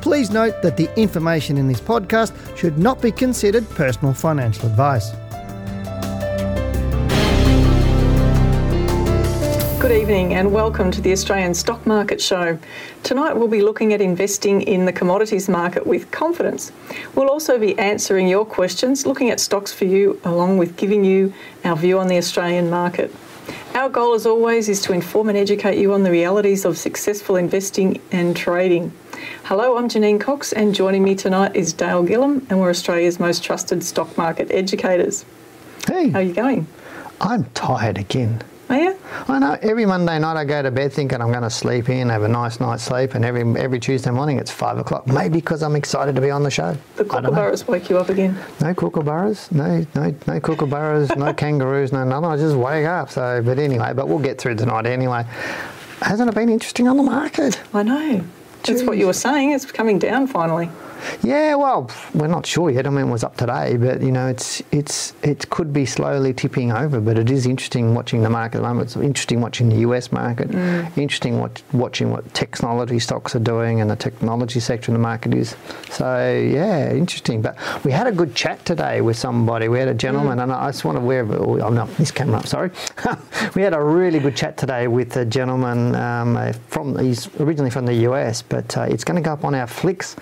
Please note that the information in this podcast should not be considered personal financial advice. Good evening and welcome to the Australian Stock Market Show. Tonight we'll be looking at investing in the commodities market with confidence. We'll also be answering your questions, looking at stocks for you, along with giving you our view on the Australian market. Our goal, as always, is to inform and educate you on the realities of successful investing and trading. Hello, I'm Janine Cox, and joining me tonight is Dale Gillham, and we're Australia's most trusted stock market educators. Hey, How are you going? I'm tired again. Are you? I know every Monday night I go to bed thinking I'm going to sleep in, have a nice night's sleep, and every every Tuesday morning it's five o'clock. Maybe because I'm excited to be on the show. The kookaburras wake you up again. No kookaburras, no no no kookaburras, no kangaroos, no nothing. I just wake up. So, but anyway, but we'll get through tonight anyway. Hasn't it been interesting on the market? I know. That's what you were saying. It's coming down finally. Yeah, well, we're not sure yet. I mean, it was up today, but you know, it's it's it could be slowly tipping over. But it is interesting watching the market at the moment. It's interesting watching the US market. Interesting what, watching what technology stocks are doing and the technology sector in the market is. So yeah, interesting. But we had a good chat today with somebody. We had a gentleman, and I just want to wear. Oh, I'm this camera. up, Sorry. we had a really good chat today with a gentleman um, from. He's originally from the US, but uh, it's going to go up on our Flicks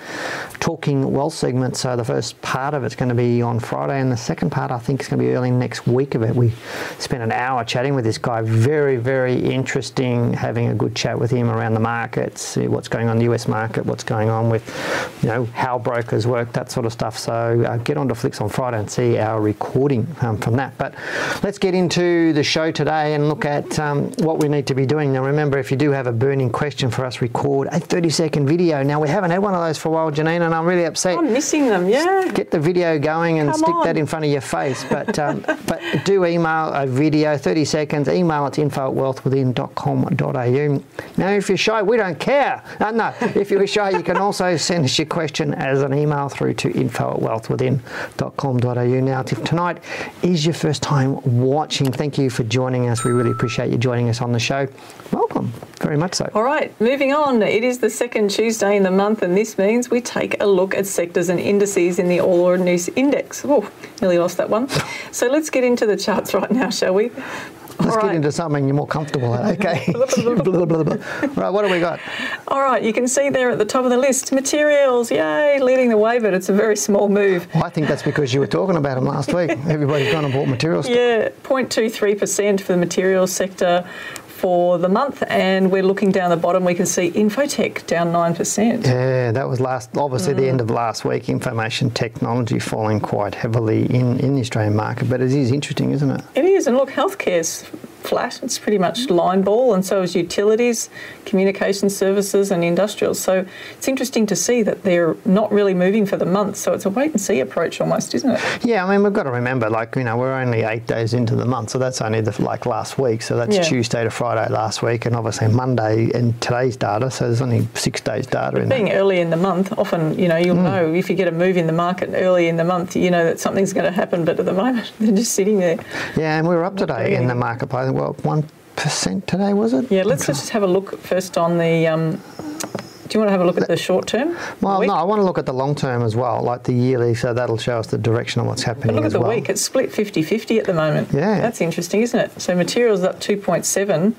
talking wealth segment. So the first part of it's going to be on Friday, and the second part I think is going to be early next week of it. We spent an hour chatting with this guy. Very, very interesting. Having a good chat with him around the markets, what's going on in the US market, what's going on with, you know, how brokers work, that sort of stuff. So uh, get onto Flicks on Friday and see our recording um, from that. But let's get into the show today and look at um, what we need to be doing. Now, remember, if you do have a burning question for us, record a 30 second video. Now, we haven't had one of those for a while, Janine, and I'm really upset. I'm missing them. Yeah. Get the video going and Come stick that in front of your face. But um, but do email a video, 30 seconds. Email it to info at wealthwithin.com.au. Now, if you're shy, we don't care. Uh, no, if you're shy, you can also send us your question as an email through to info at wealthwithin.com.au. Now, if tonight is your first time watching, thank you for joining us. We really appreciate you joining us on the show. Welcome, very much so. All right, moving on. It is the second Tuesday in the month, and this means we take a look at sectors and indices in the All Ordinaries Index. Oh, nearly lost that one. So let's get into the charts right now, shall we? Let's All get right. into something you're more comfortable at. Okay. Right, what do we got? All right, you can see there at the top of the list, materials, yay, leading the way, but it's a very small move. I think that's because you were talking about them last week. Everybody's gone and bought materials. Yeah, 0.23% for the materials sector for the month, and we're looking down the bottom, we can see Infotech down 9%. Yeah, that was last, obviously the Mm. end of last week. Information technology falling quite heavily in, in the Australian market, but it is interesting, isn't it? It is, and look, healthcare's flat. It's pretty much line ball, and so is utilities, communication services, and industrials. So it's interesting to see that they're not really moving for the month. So it's a wait and see approach almost, isn't it? Yeah, I mean, we've got to remember, like, you know, we're only eight days into the month, so that's only the, like last week. So that's Yeah. Tuesday to Friday last week, and obviously Monday and today's data. So there's only six days data in Being there. early in the month, often you know you'll mm. know if you get a move in the market early in the month, you know that something's going to happen. But at the moment, they're just sitting there. Yeah, and we were up today in the marketplace. Well, 1% today, was it? Yeah, let's just have a look first on the. Um, do you want to have a look at the short term? Well, no, I want to look at the long term as well, like the yearly, so that'll show us the direction of what's But happening look at the well. week; it's split 50-50 at the moment. Yeah. that's interesting, isn't it? So materials up two point seven.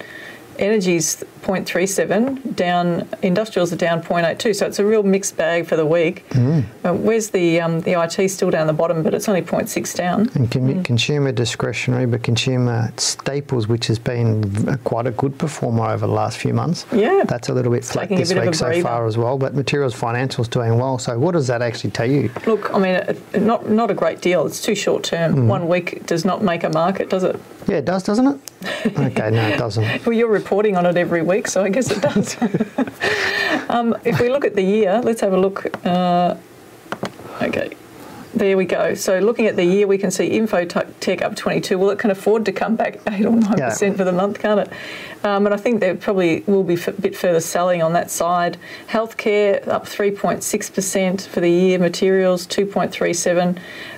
Energy's 0.37, down industrials are down 0.82. So it's a real mixed bag for the week. Mm. Uh, where's the um, the IT still down the bottom, but it's only 0.6 down. And con- consumer discretionary, but consumer staples, which has been quite a good performer over the last few months. Yeah. That's a little bit flat this bit week so far as well. But materials financials doing well. So what does that actually tell you? Look, I mean, uh, not not a great deal. It's too short term. Mm. One week does not make a market, does it? Yeah, it does, doesn't it? okay, no, it doesn't. Well, you're reporting on it every week, so I guess it does. um, if we look at the year, let's have a look. Uh, okay. There we go. So looking at the year, we can see info tech up 22. Well, it can afford to come back 8 or 9% Yeah. for the month, can't it? Um, and I think there probably will be a bit further selling on that side. Healthcare up 3.6% for the year. Materials 2.37.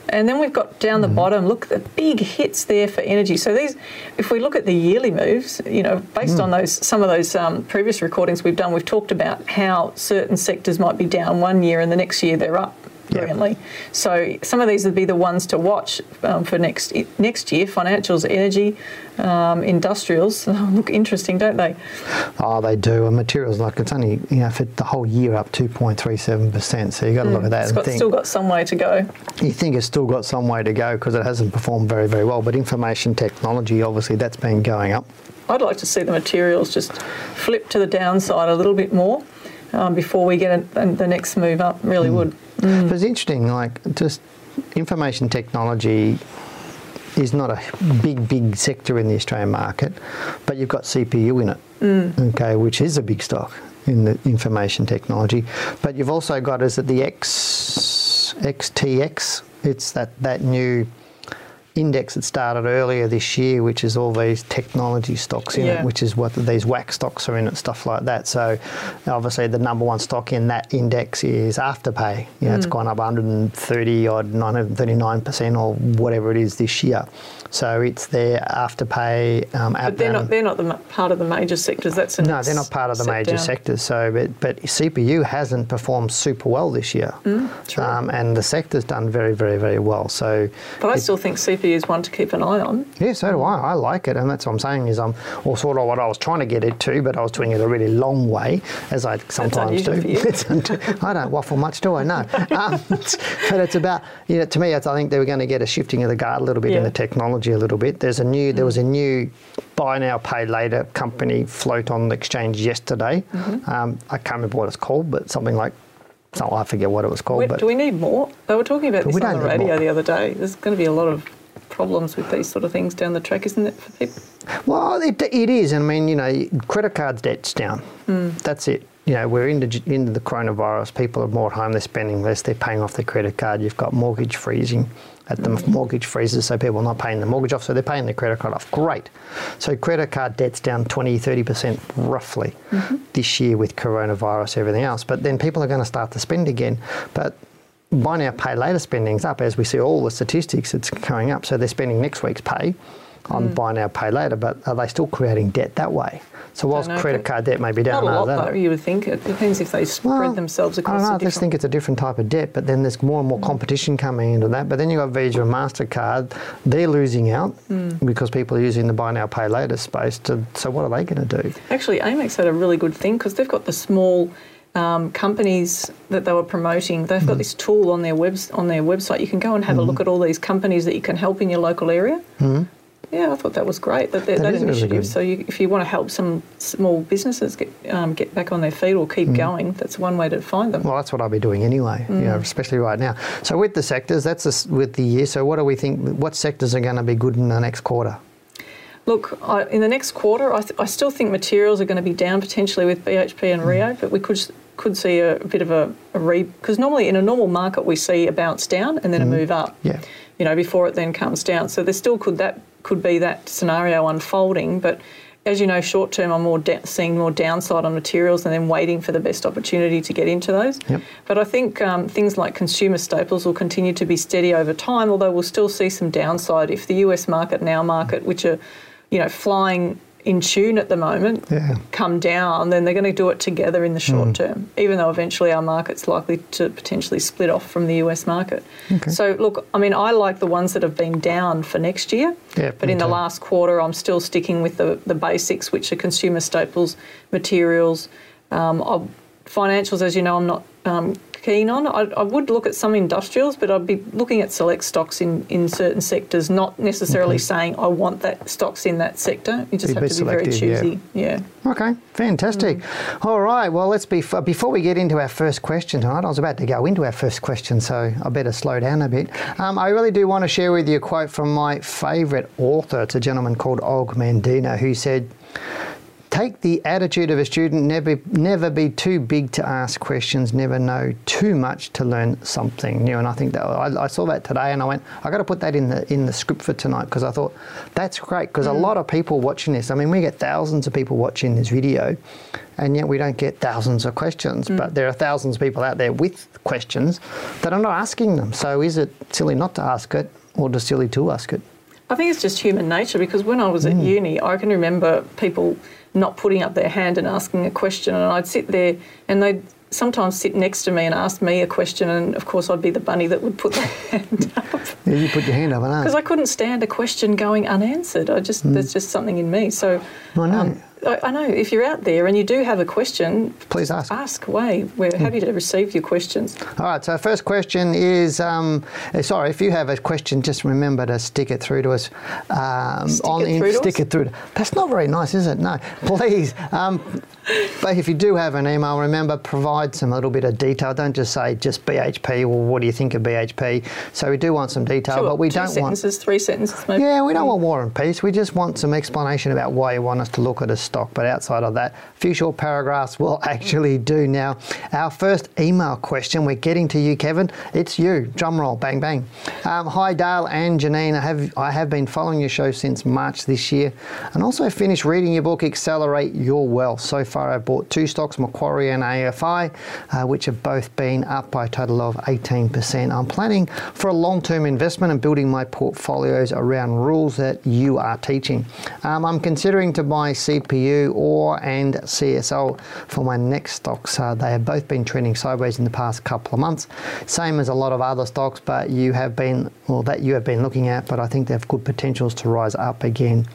And then we've got down the bottom, look, the big hits there for energy. So these, if we look at the yearly moves, you know, based on those some of those um, previous recordings we've done, we've talked about how certain sectors might be down one year and the next year they're up Brilliantly. So some of these would be the ones to watch um, for next next year. Financials, energy, um, industrials look interesting, don't they? Oh, they do. And materials, like it's only, you know, for the whole year up 2.37%. So you've got to look at that It's and got, think, still got some way to go. you think it's still got some way to go because it hasn't performed very, very well. But information technology, obviously, that's been going up. I'd like to see the materials just flip to the downside a little bit more um, before we get a, the next move up. Really would. Mm. But it's interesting, like just information technology is not a big, big sector in the Australian market, but you've got CPU in it, mm. okay, which is a big stock in the information technology. But you've also got is it the X XTX? It's that that new index that started earlier this year, which is all these technology stocks in Yeah. it, which is what these WAAAX stocks are in it, stuff like that. So obviously the number one stock in that index is Afterpay. You know, it's mm. gone up 130 odd, 939% or whatever it is this year. So it's their Afterpay um. But they're not. They're not the part of the major sectors. That's no, they're not part of the major down. sectors. So, but, but CPU hasn't performed super well this year, Mm, um, and the sector's done very, very, very well. So, But I it- still think CPU is one to keep an eye on. yeah, so do I. I like it, and that's what I'm saying is I'm, or sort of what I was trying to get it to, but I was doing it a really long way, as I sometimes do. I don't waffle much, do I? No. Um, but it's about, you know, to me, it's, I think they were going to get a shifting of the guard a little bit in the technology a little bit. There's a new, there was a new buy now, pay later company float on the exchange yesterday. Mm-hmm. Um, I can't remember what it's called, but something like, so I forget what it was called. Wait, but do we need more? They were talking about this on the radio more. the other day. There's going to be a lot of problems with these sort of things down the track, isn't it, for people? Well, it, it is. I mean, you know, credit cards debt's down. That's it. You know, we're into, into the coronavirus. People are more at home. They're spending less. They're paying off their credit card. You've got mortgage freezing at the mortgage freezes, so people are not paying the mortgage off, so they're paying their credit card off. Great. So credit card debt's down 20, 30% roughly mm-hmm. this year with coronavirus, everything else. But then people are going to start to spend again. But buy now, pay later spending's up. As we see all the statistics, it's going up. So they're spending next week's pay on buy now, pay later, but are they still creating debt that way? So whilst credit card debt may be down, Not a lot, that- though, you would think. It depends if they spread well, themselves I across don't know. I just think it's a different type of debt, but then there's more and more competition coming into that. But then you've got Visa and Mastercard; they're losing out Hmm. because people are using the buy now, pay later space. To, so what are they going to do? Actually, Amex had a really good thing because they've got the small um, companies that they were promoting. They've Mm-hmm. got this tool on their webs on their website. You can go and have a look at all these companies that you can help in your local area. Yeah, I thought that was great. That, that. That is initiative. good. so you, if you want to help some small businesses get um, get back on their feet or keep mm. going, that's one way to find them. Well, that's what I'll be doing anyway, you know, mm. especially right now. So with the sectors, that's a with the year. So what do we think? What sectors are going to be good in the next quarter? Look, I, in the next quarter, I, th- I still think materials are going to be down potentially with BHP and Rio, mm. but we could could see a, bit of a, a re because normally in a normal market we see a bounce down and then a move up. Yeah. You know, before it then comes down. So there still could that could be that scenario unfolding, but. As you know, short term, I'm more da- seeing more downside on materials and then waiting for the best opportunity to get into those. Yep. But I think um, things like consumer staples will continue to be steady over time, although we'll still see some downside if the US market and our market, which are, you know, flying in tune at the moment Yeah. come down, then they're going to do it together in the short term, even though eventually our market's likely to potentially split off from the US market. Okay. So, look, I mean, I like the ones that have been down for next year, Yeah, but in the last quarter, I'm still sticking with the, the basics, which are consumer staples, materials. Um, financials, as you know, I'm not um, keen on. I, I would look at some industrials, but I'd be looking at select stocks in, in certain sectors, not necessarily saying I want that stocks in that sector. You just Be have to be very selective, yeah. choosy. yeah. Okay, fantastic. Mm. All right, well, let's be before we get into our first question tonight. I was about to go into our first question, so I better slow down a bit. Um, I really do want to share with you a quote from my favourite author. It's a gentleman called Og Mandino who said. Take the attitude of a student, never never be too big to ask questions, never know too much to learn something new. And I think that I, I saw that today, and I went, I got to put that in the in the script for tonight because I thought that's great because a lot of people watching this. I mean, we get thousands of people watching this video, and yet we don't get thousands of questions. But there are thousands of people out there with questions that are not asking them. So is it silly not to ask it, or just silly to ask it? I think it's just human nature because when I was Mm. at uni, I can remember people not putting up their hand and asking a question, and I'd sit there and they'd sometimes sit next to me and ask me a question, and of course I'd be the bunny that would put their hand up Yeah, you put your hand up and ask. because I couldn't stand a question going unanswered. I just there's just something in me. So Mm. I know. um, I, I know if you're out there and you do have a question, Please ask. ask away. We're happy to receive your questions. All right, so first question is um, uh, sorry, if you have a question, just remember to stick it through to us. Um, Stick it in- stick us? it through. That's not very nice, is it? No, please. Um, but if you do have an email, remember provide some little bit of detail. Don't just say just BHP or what do you think of BHP. So we do want some detail, Sure, but we two don't want. sentences, three sentences, maybe. Yeah, we don't want war and peace. We just want some explanation about why you want us to look at a stock. But outside of that, a few short paragraphs will actually do. Now, our first email question, we're getting to you, Kevin. It's you. Drum roll, bang, bang. Um, hi, Dale and Janine. I have, I have been following your show since March this year and also finished reading your book, Accelerate Your Wealth. So far, I've bought two stocks, Macquarie and AFI, uh, which have both been up by a total of 18%. I'm planning for a long term investment and building my portfolios around rules that you are teaching. Um, I'm considering to buy CPU or and CSL for my next stocks. Uh, they have both been trending sideways in the past couple of months, same as a lot of other stocks, but you have been, well, that you have been looking at, but I think they have good potentials to rise up again.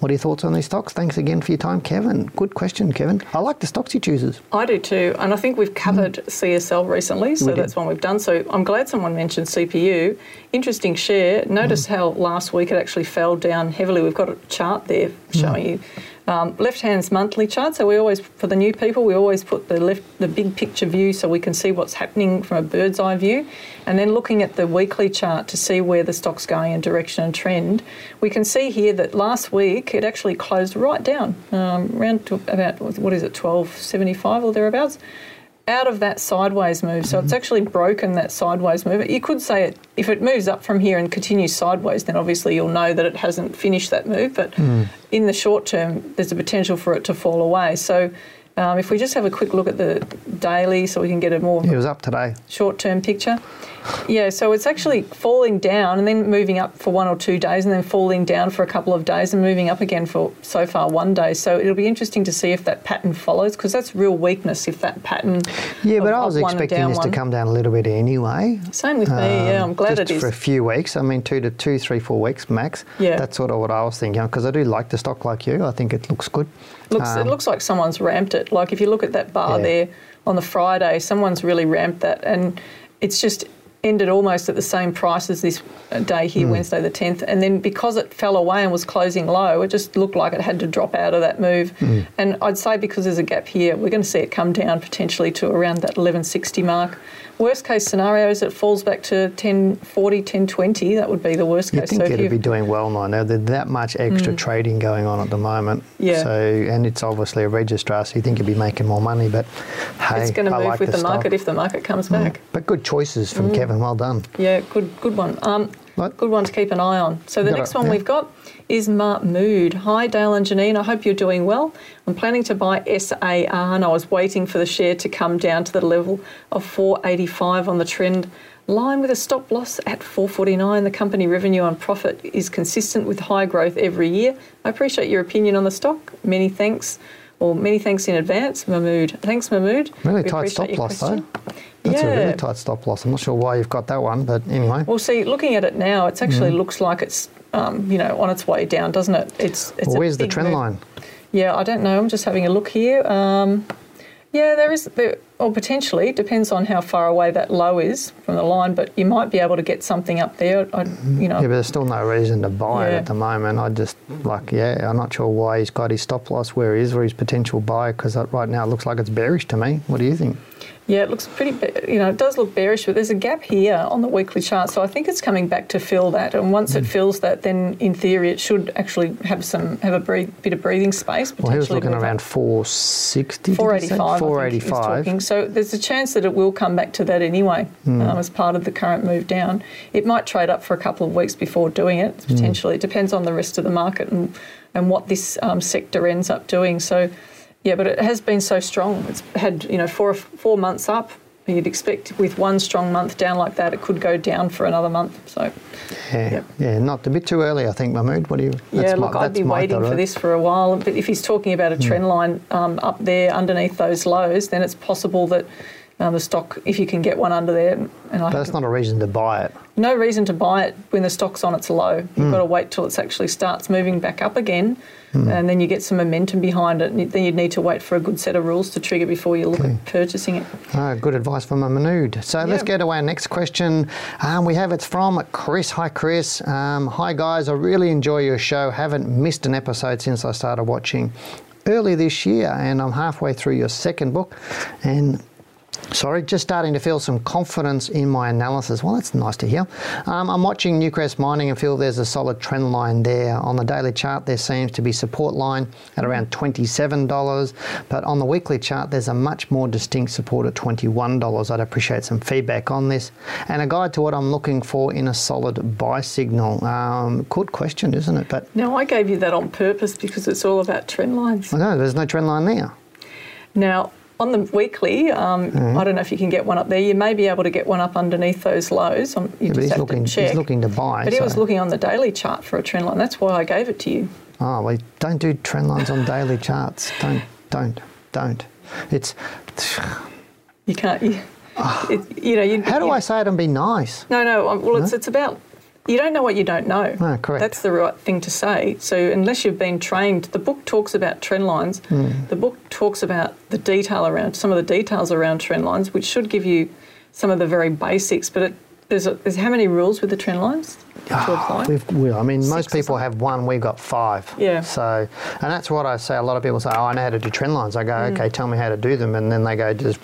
What are your thoughts on these stocks? Thanks again for your time, Kevin. Good question, Kevin. I like the stocks you chooses. I do too, and I think we've covered CSL recently, so Mm. That's one we've done. So I'm glad someone mentioned CPU. Interesting share. Notice Mm. how last week it actually fell down heavily. We've got a chart there showing you. Um, left hand's monthly chart, so we always, for the new people, we always put the left, the big picture view so we can see what's happening from a bird's eye view, and then looking at the weekly chart to see where the stock's going in direction and trend. We can see here that last week it actually closed right down, um, around to about what is it, twelve seventy five or thereabouts out of that sideways move. So it's actually broken that sideways move. You could say it if it moves up from here and continues sideways, then obviously you'll know that it hasn't finished that move. But in the short term, there's a potential for it to fall away. So um, if we just have a quick look at the daily, so we can get a more It was up today. short term picture. Yeah, so it's actually falling down and then moving up for one or two days and then falling down for a couple of days and moving up again for so far one day. So it'll be interesting to see if that pattern follows because that's real weakness if that pattern. Yeah, but of- I was one expecting this to come down a little bit anyway. Same with me, yeah, I'm glad just it is. for a few weeks. I mean, two to two, three, four weeks max. Yeah. That's sort of what I was thinking because I do like the stock like you. I think it looks good. Looks, Um, it looks like someone's ramped it. Like if you look at that bar Yeah. there on the Friday, someone's really ramped that, and it's just ended almost at the same price as this uh, day Hmm. here, Wednesday the 10th. And then because it fell away and was closing low, it just looked like it had to drop out of that move. Hmm. And I'd say because there's a gap here, we're going to see it come down potentially to around that 1160 mark. Worst case scenario is it falls back to 1040, 1020. That would be the worst You'd case. think if it'd you- be doing well now. Now there's that much extra trading going on at the moment. Mm. Yeah. So and it's obviously a registrar, so you think you'd be making more money, but hey, it's going to move like with the, stock. market if the market comes back. But good choices from Mm. Kevin. Well done. Yeah, good, good one. Um, good one to keep an eye on. So the Got next it, one yeah. we've got is Mahmood. Hi, Dale and Janine. I hope you're doing well. I'm planning to buy SAR, and I was waiting for the share to come down to the level of 485 on the trend Line with a stop loss at 449. The company revenue on profit is consistent with high growth every year. I appreciate your opinion on the stock. Many thanks, or many thanks in advance, Mahmood. Thanks, Mahmood. Really We tight stop loss question. though. That's a Yeah. really tight stop loss. I'm not sure why you've got that one, but anyway. Well, see, looking at it now, it actually Mm-hmm. looks like it's, um, you know, on its way down, doesn't it? It's, it's Well, a where's the trend move. line? Yeah, I don't know. I'm just having a look here. Um, yeah, there is, there, or potentially depends on how far away that low is from the line, but you might be able to get something up there. I, you know, Yeah, but there's still no reason to buy it at the moment. I just like, yeah, I'm not sure why he's got his stop loss where he is, or his potential buy, because uh, right now it looks like it's bearish to me. What do you think? Yeah, it looks pretty, you know, it does look bearish, but there's a gap here on the weekly chart. So I think it's coming back to fill that. And once Hmm. it fills that, then in theory it should actually have some, have a breathe, bit of breathing space. Well, he was potentially looking around 460. 485. 485. 485. So there's a chance that it will come back to that anyway Hmm. um, as part of the current move down. It might trade up for a couple of weeks before doing it, Hmm. potentially. It depends on the rest of the market and, and what this um, sector ends up doing. So, yeah, but it has been so strong. It's had, you know, four, four months up. You'd expect with one strong month down like that, it could go down for another month. So, Yeah, Yep. yeah, not a bit too early, I think, Mahmood. What do you? yeah, my- look, I'd be waiting for this for a while. But if he's talking about Hmm. a trend line um, up there underneath those lows, then it's possible that um, the stock, if you can get one under there, and I that's not a reason to buy it. no reason to buy it when the stock's on its low. You've Hmm. got to wait till it actually starts moving back up again, and then you get some momentum behind it. And then you'd need to wait for a good set of rules to trigger before you look at purchasing it. Ah, good advice from a Mahmood. So let's go to our next question. Um, we have it's from Chris. Hi, Chris. Um, hi, guys. I really enjoy your show. Haven't missed an episode since I started watching early this year, and I'm halfway through your second book. And Sorry, just starting to feel some confidence in my analysis. Well, that's nice to hear. Um, I'm watching Newcrest Mining and feel there's a solid trend line there. On the daily chart, there seems to be support line at around $27, but on the weekly chart, there's a much more distinct support at $21. I'd appreciate some feedback on this and a guide to what I'm looking for in a solid buy signal. Um, good question, isn't it? But Now, I gave you that on purpose because it's all about trend lines. no, there's no trend line there. Now, on the weekly, um, Mm-hmm. I don't know if you can get one up there. You may be able to get one up underneath those lows. Um, you Yeah, just have looking, to check. he's looking to buy. but he was looking on the daily chart for a trend line. That's why I gave it to you. Oh, well, don't do trend lines on daily charts. Don't, don't, don't. It's. You can't. You, it, you know. You. How do you, I say it and be nice? No, no. um, Well, it's it's about. You don't know what you don't know. Ah, correct. That's the right thing to say. So unless you've been trained, the book talks about trend lines. Hmm. The book talks about the detail around some of the details around trend lines, which should give you some of the very basics. But it, there's, a, there's how many rules with the trend lines to apply? We've, we, I mean, most Six or people have one. We've got five. Yeah. So, and that's what I say. A lot of people say, "Oh, I know how to do trend lines." I go, Mm. "Okay, tell me how to do them," and then they go, "Just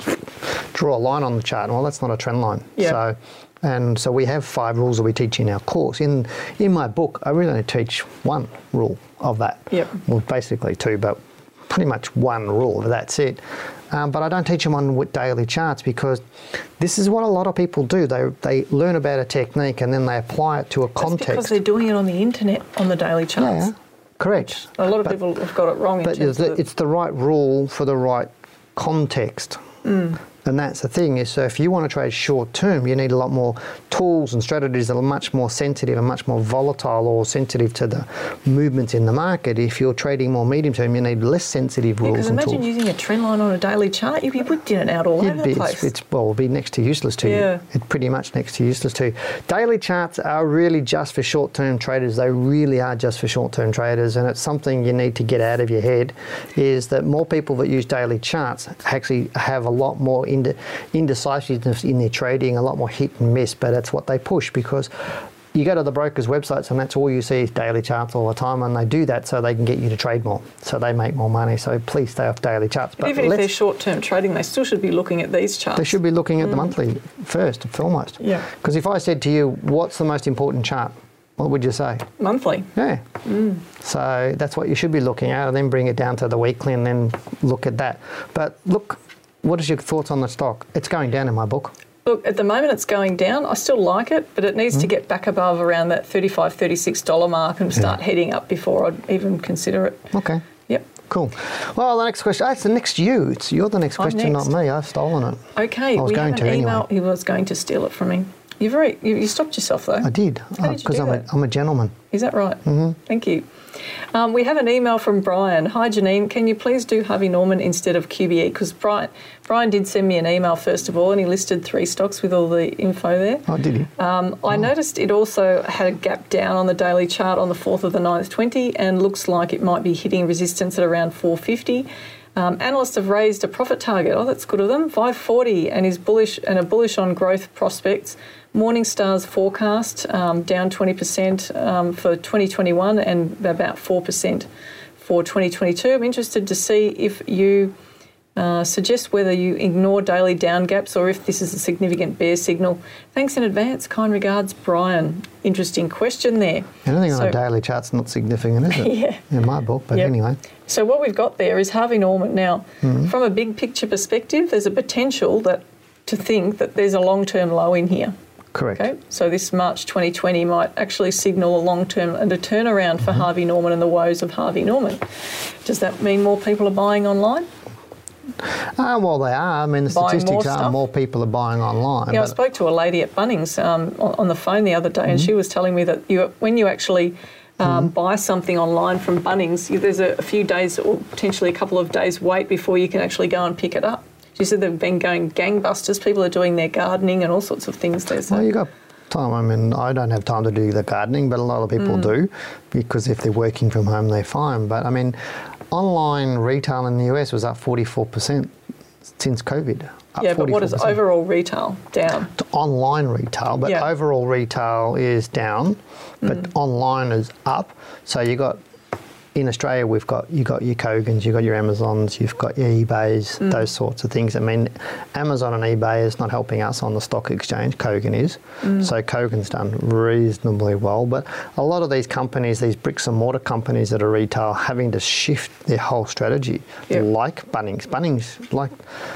draw a line on the chart." Well, that's not a trend line. Yeah. So, and so we have five rules that we teach in our course. In in my book, I really only teach one rule of that. Yep. Well, basically two, but pretty much one rule. That's it. Um, but I don't teach them on daily charts because this is what a lot of people do. They they learn about a technique and then they apply it to a That's because they're doing it on the internet on the daily charts. Yeah, correct. A lot of But- people have got it wrong. In But it's the, it's the right rule for the right context. Mm. And that's the thing is, so if you want to trade short term, you need a lot more tools and strategies that are much more sensitive and much more volatile or sensitive to the movements in the market. If you're trading more medium term, you need less sensitive rules because and imagine tools. using a trend line on a daily chart, you'd be whipped in and out all It'd over be, the it's, place. it's well, it'd be next to useless to Yeah. you. It's pretty much next to useless to you. Daily charts are really just for short-term traders. They really are just for short-term traders, and it's something you need to get out of your head. Is that more people that use daily charts actually have a lot more inde- indecisiveness in their trading, a lot more hit and miss. But that's what they push because. You go to the brokers' websites, and that's all you see is daily charts all the time, and they do that so they can get you to trade more, so they make more money. So please stay off daily charts. but even if they're short-term trading, they still should be looking at these charts. they should be looking at the mm. monthly first foremost. Yeah. Because if I said to you, what's the most important chart? What would you say? monthly. Yeah. Mm. So that's what you should be looking at, and then bring it down to the weekly, and then look at that. But look, what is your thoughts on the stock? It's going down in my book. Look, at the moment it's going down. I still like it, but it needs Hmm. to get back above around that $35, $36 mark and start heading up before I'd even consider it. Okay. Yep. Cool. Well, the next question. Oh, it's the next you. It's you're the next I'm question, next. not me. I've stolen it. Okay, I was we going have to an anyway. email. He was going to steal it from me. You're very. You, you stopped yourself though. I did How did you because do I'm a? I'm a gentleman. Is that right? Mm-hmm. Thank you. Um, we have an email from Brian. Hi Janine, can you please do Harvey Norman instead of QBE? Because Brian, Brian did send me an email first of all, and he listed three stocks with all the info there. Oh, did he? Um, I noticed it also had a gap down on the daily chart on the 4th of the 9th, 20, and looks like it might be hitting resistance at around 450. Um, analysts have raised a profit target. Oh, that's good of them. 540, and is bullish and are bullish on growth prospects. Morningstar's forecast um, down 20% um, for 2021 and about 4% for 2022. I'm interested to see if you uh, suggest whether you ignore daily down gaps or if this is a significant bear signal. Thanks in advance. Kind regards, Brian. Interesting question there. Anything on So- a daily chart's not significant, is it? Yeah. In my book, but Yep. anyway. So what we've got there is Harvey Norman. Now, Mm-hmm. from a big picture perspective, there's a potential that to think that there's a long-term low in here. Correct. Okay, so this March 2020 might actually signal a long-term and a turnaround Mm-hmm. for Harvey Norman and the woes of Harvey Norman. Does that mean more people are buying online? Ah, well, they are. I mean, the Buying more statistics are stuff? more people are buying online. Yeah, I spoke to a lady at Bunnings um, on the phone the other day, and Mm-hmm. she was telling me that you, when you actually um, buy something online from Bunnings, you, there's a few days or potentially a couple of days wait before you can actually go and pick it up. She said they've been going gangbusters. People are doing their gardening and all sorts of things there. So Well, you got time. I mean, I don't have time to do the gardening, but a lot of people Mm. do because if they're working from home, they're fine. But I mean, online retail in the US was up 44% since COVID. Yeah, but what is overall retail down? online retail, but Yeah. overall retail is down, but Mm. online is up. So you got in Australia, we've got you got your Kogans, you've got your Amazons, you've got your eBay's, Mm. those sorts of things. I mean, Amazon and eBay is not helping us on the stock exchange. Kogan is, Mm. so Kogan's done reasonably well. But a lot of these companies, these bricks and mortar companies that are retail, having to shift their whole strategy, Yep. like Bunnings. Bunnings, like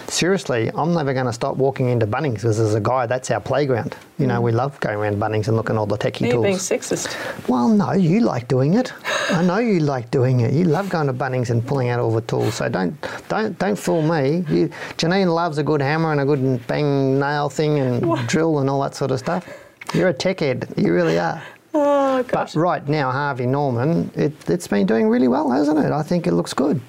seriously, I'm never going to stop walking into Bunnings because as a guy, that's our playground. You know, we love going around Bunnings and looking at all the techie Mm. You're being tools. sexist. Well, no, you like doing it. I know you like doing it. You love going to Bunnings and pulling out all the tools. So don't don't don't fool me. You, Janine loves a good hammer and a good bang nail thing and drill and all that sort of stuff. You're a tech head. You really are. Oh But right now, Harvey Norman, it, it's been doing really well, hasn't it? I think it looks good.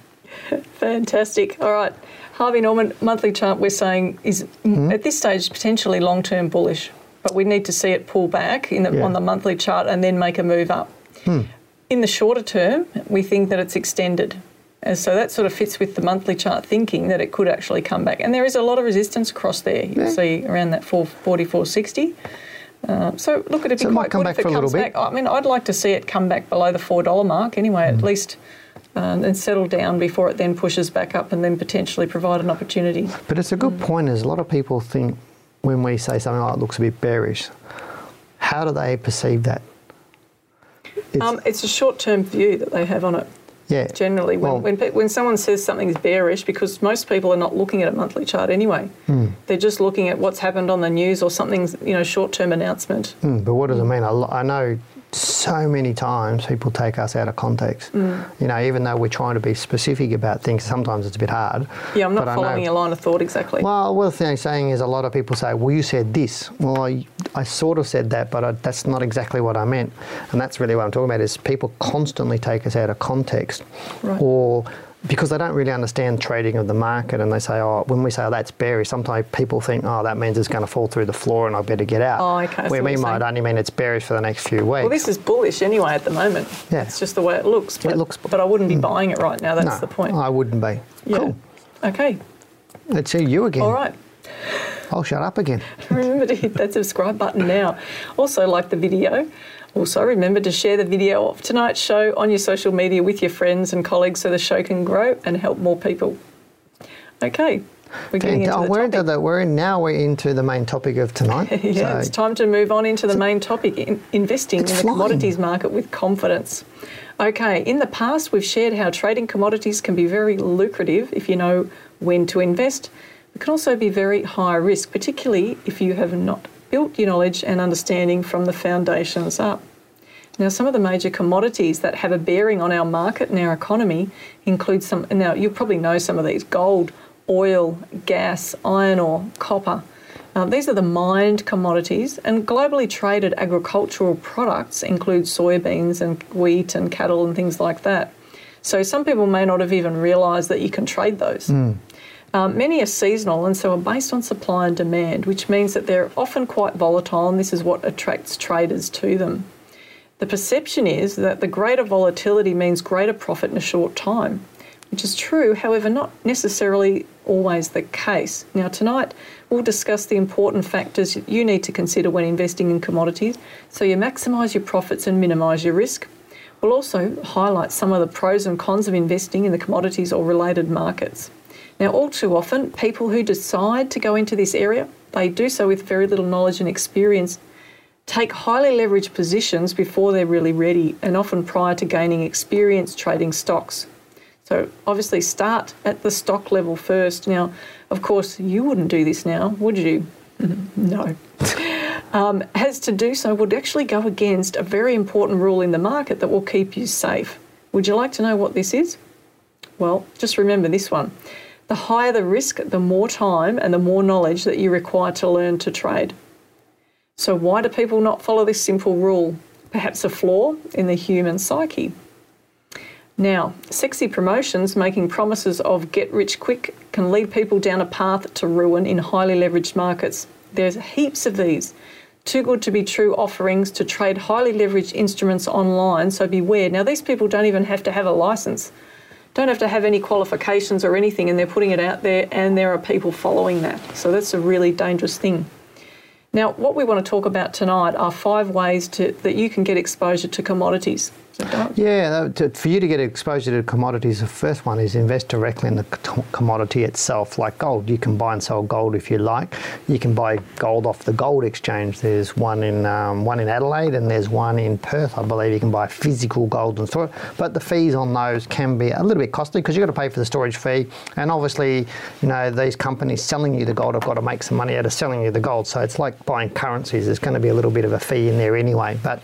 Fantastic. All right. Harvey Norman monthly chart we're saying is Hmm? mm, at this stage potentially long term bullish, but we need to see it pull back in the, Yeah. Hmm. on the monthly chart and then make a move up. In the shorter term, we think that it's extended. And so that sort of fits with the monthly chart thinking that it could actually come back. And there is a lot of resistance across there. You Yeah. see around that 440, 460. Uh, so look, it'd be So it might quite come good back if it for a little comes bit. back. I mean, I'd like to see it come back below the four dollar mark anyway, Hmm. at least, um, and settle down before it then pushes back up and then potentially provide an opportunity. But it's a good point. Is a lot of people think when we say something like it looks a bit bearish, how do they perceive that? It's, Um, it's a short term view that they have on it. yeah. Generally, when Well- when, pe- when someone says something's bearish, because most people are not looking at a monthly chart anyway, Hmm. they're just looking at what's happened on the news or something's you know short term announcement. Mm, but what does it mean? I, I know so many times people take us out of context. Mm. You know, even though we're trying to be specific about things, sometimes it's a bit hard. Yeah, I'm not But following know- your line of thought exactly. Well, one thing I'm saying is a lot of people say, well, you said this. Well, I, I sort of said that, but I, that's not exactly what I meant. And that's really what I'm talking about is people constantly take us out of context Right. or because they don't really understand trading of the market and they say, oh, when we say oh, that's bearish, sometimes people think, oh, that means it's going to fall through the floor and I better get out. Oh, okay, see We what mean you're might saying. only mean it's bearish for the next few weeks. Well, this is bullish anyway at the moment. Yeah. It's just the way it looks. But, looks bu- but I wouldn't be hmm. buying it right now. That's no, the point. I wouldn't be. Yeah. Cool. Okay. Let's see you again. All right. I'll shut up again. Remember to hit that subscribe button now. Also, like the video. Also, remember to share the video of tonight's show on your social media with your friends and colleagues so the show can grow and help more people. Okay, we're getting into oh, the we're into the we're in, now we're into the main topic of tonight. yeah, So- it's time to move on into the main topic in, investing in It's the flying. commodities market with confidence. Okay, in the past, we've shared how trading commodities can be very lucrative if you know when to invest. It can also be very high risk, particularly if you have not built your knowledge and understanding from the foundations up. Now, some of the major commodities that have a bearing on our market and our economy include some. Now, you probably know some of these gold, oil, gas, iron ore, copper. Uh, these are the mined commodities, and globally traded agricultural products include soybeans and wheat and cattle and things like that. So some people may not have even realised that you can trade those. Mm. Um, many are seasonal and so are based on supply and demand, which means that they're often quite volatile, and this is what attracts traders to them. The perception is that the greater volatility means greater profit in a short time, which is true, however, not necessarily always the case. Now, tonight we'll discuss the important factors you need to consider when investing in commodities so you maximise your profits and minimise your risk. We'll also highlight some of the pros and cons of investing in the commodities or related markets. Now, all too often, people who decide to go into this area, they do so with very little knowledge and experience take highly leveraged positions before they're really ready and often prior to gaining experience trading stocks. So, obviously, start at the stock level first. Now, of course, you wouldn't do this now, would you? no. Um, has to do so would actually go against a very important rule in the market that will keep you safe. Would you like to know what this is? Well, just remember this one. The higher the risk, the more time and the more knowledge that you require to learn to trade. So, why do people not follow this simple rule? Perhaps a flaw in the human psyche. Now, sexy promotions making promises of get rich quick can lead people down a path to ruin in highly leveraged markets. There's heaps of these. Too good to be true offerings to trade highly leveraged instruments online, so beware. Now, these people don't even have to have a license, don't have to have any qualifications or anything, and they're putting it out there, and there are people following that. So, that's a really dangerous thing. Now, what we want to talk about tonight are five ways to, that you can get exposure to commodities. Yeah, for you to get exposure to commodities, the first one is invest directly in the commodity itself, like gold. You can buy and sell gold if you like. You can buy gold off the gold exchange. There's one in um, one in Adelaide and there's one in Perth, I believe. You can buy physical gold and store it, but the fees on those can be a little bit costly because you've got to pay for the storage fee, and obviously, you know, these companies selling you the gold have got to make some money out of selling you the gold. So it's like buying currencies. There's going to be a little bit of a fee in there anyway. But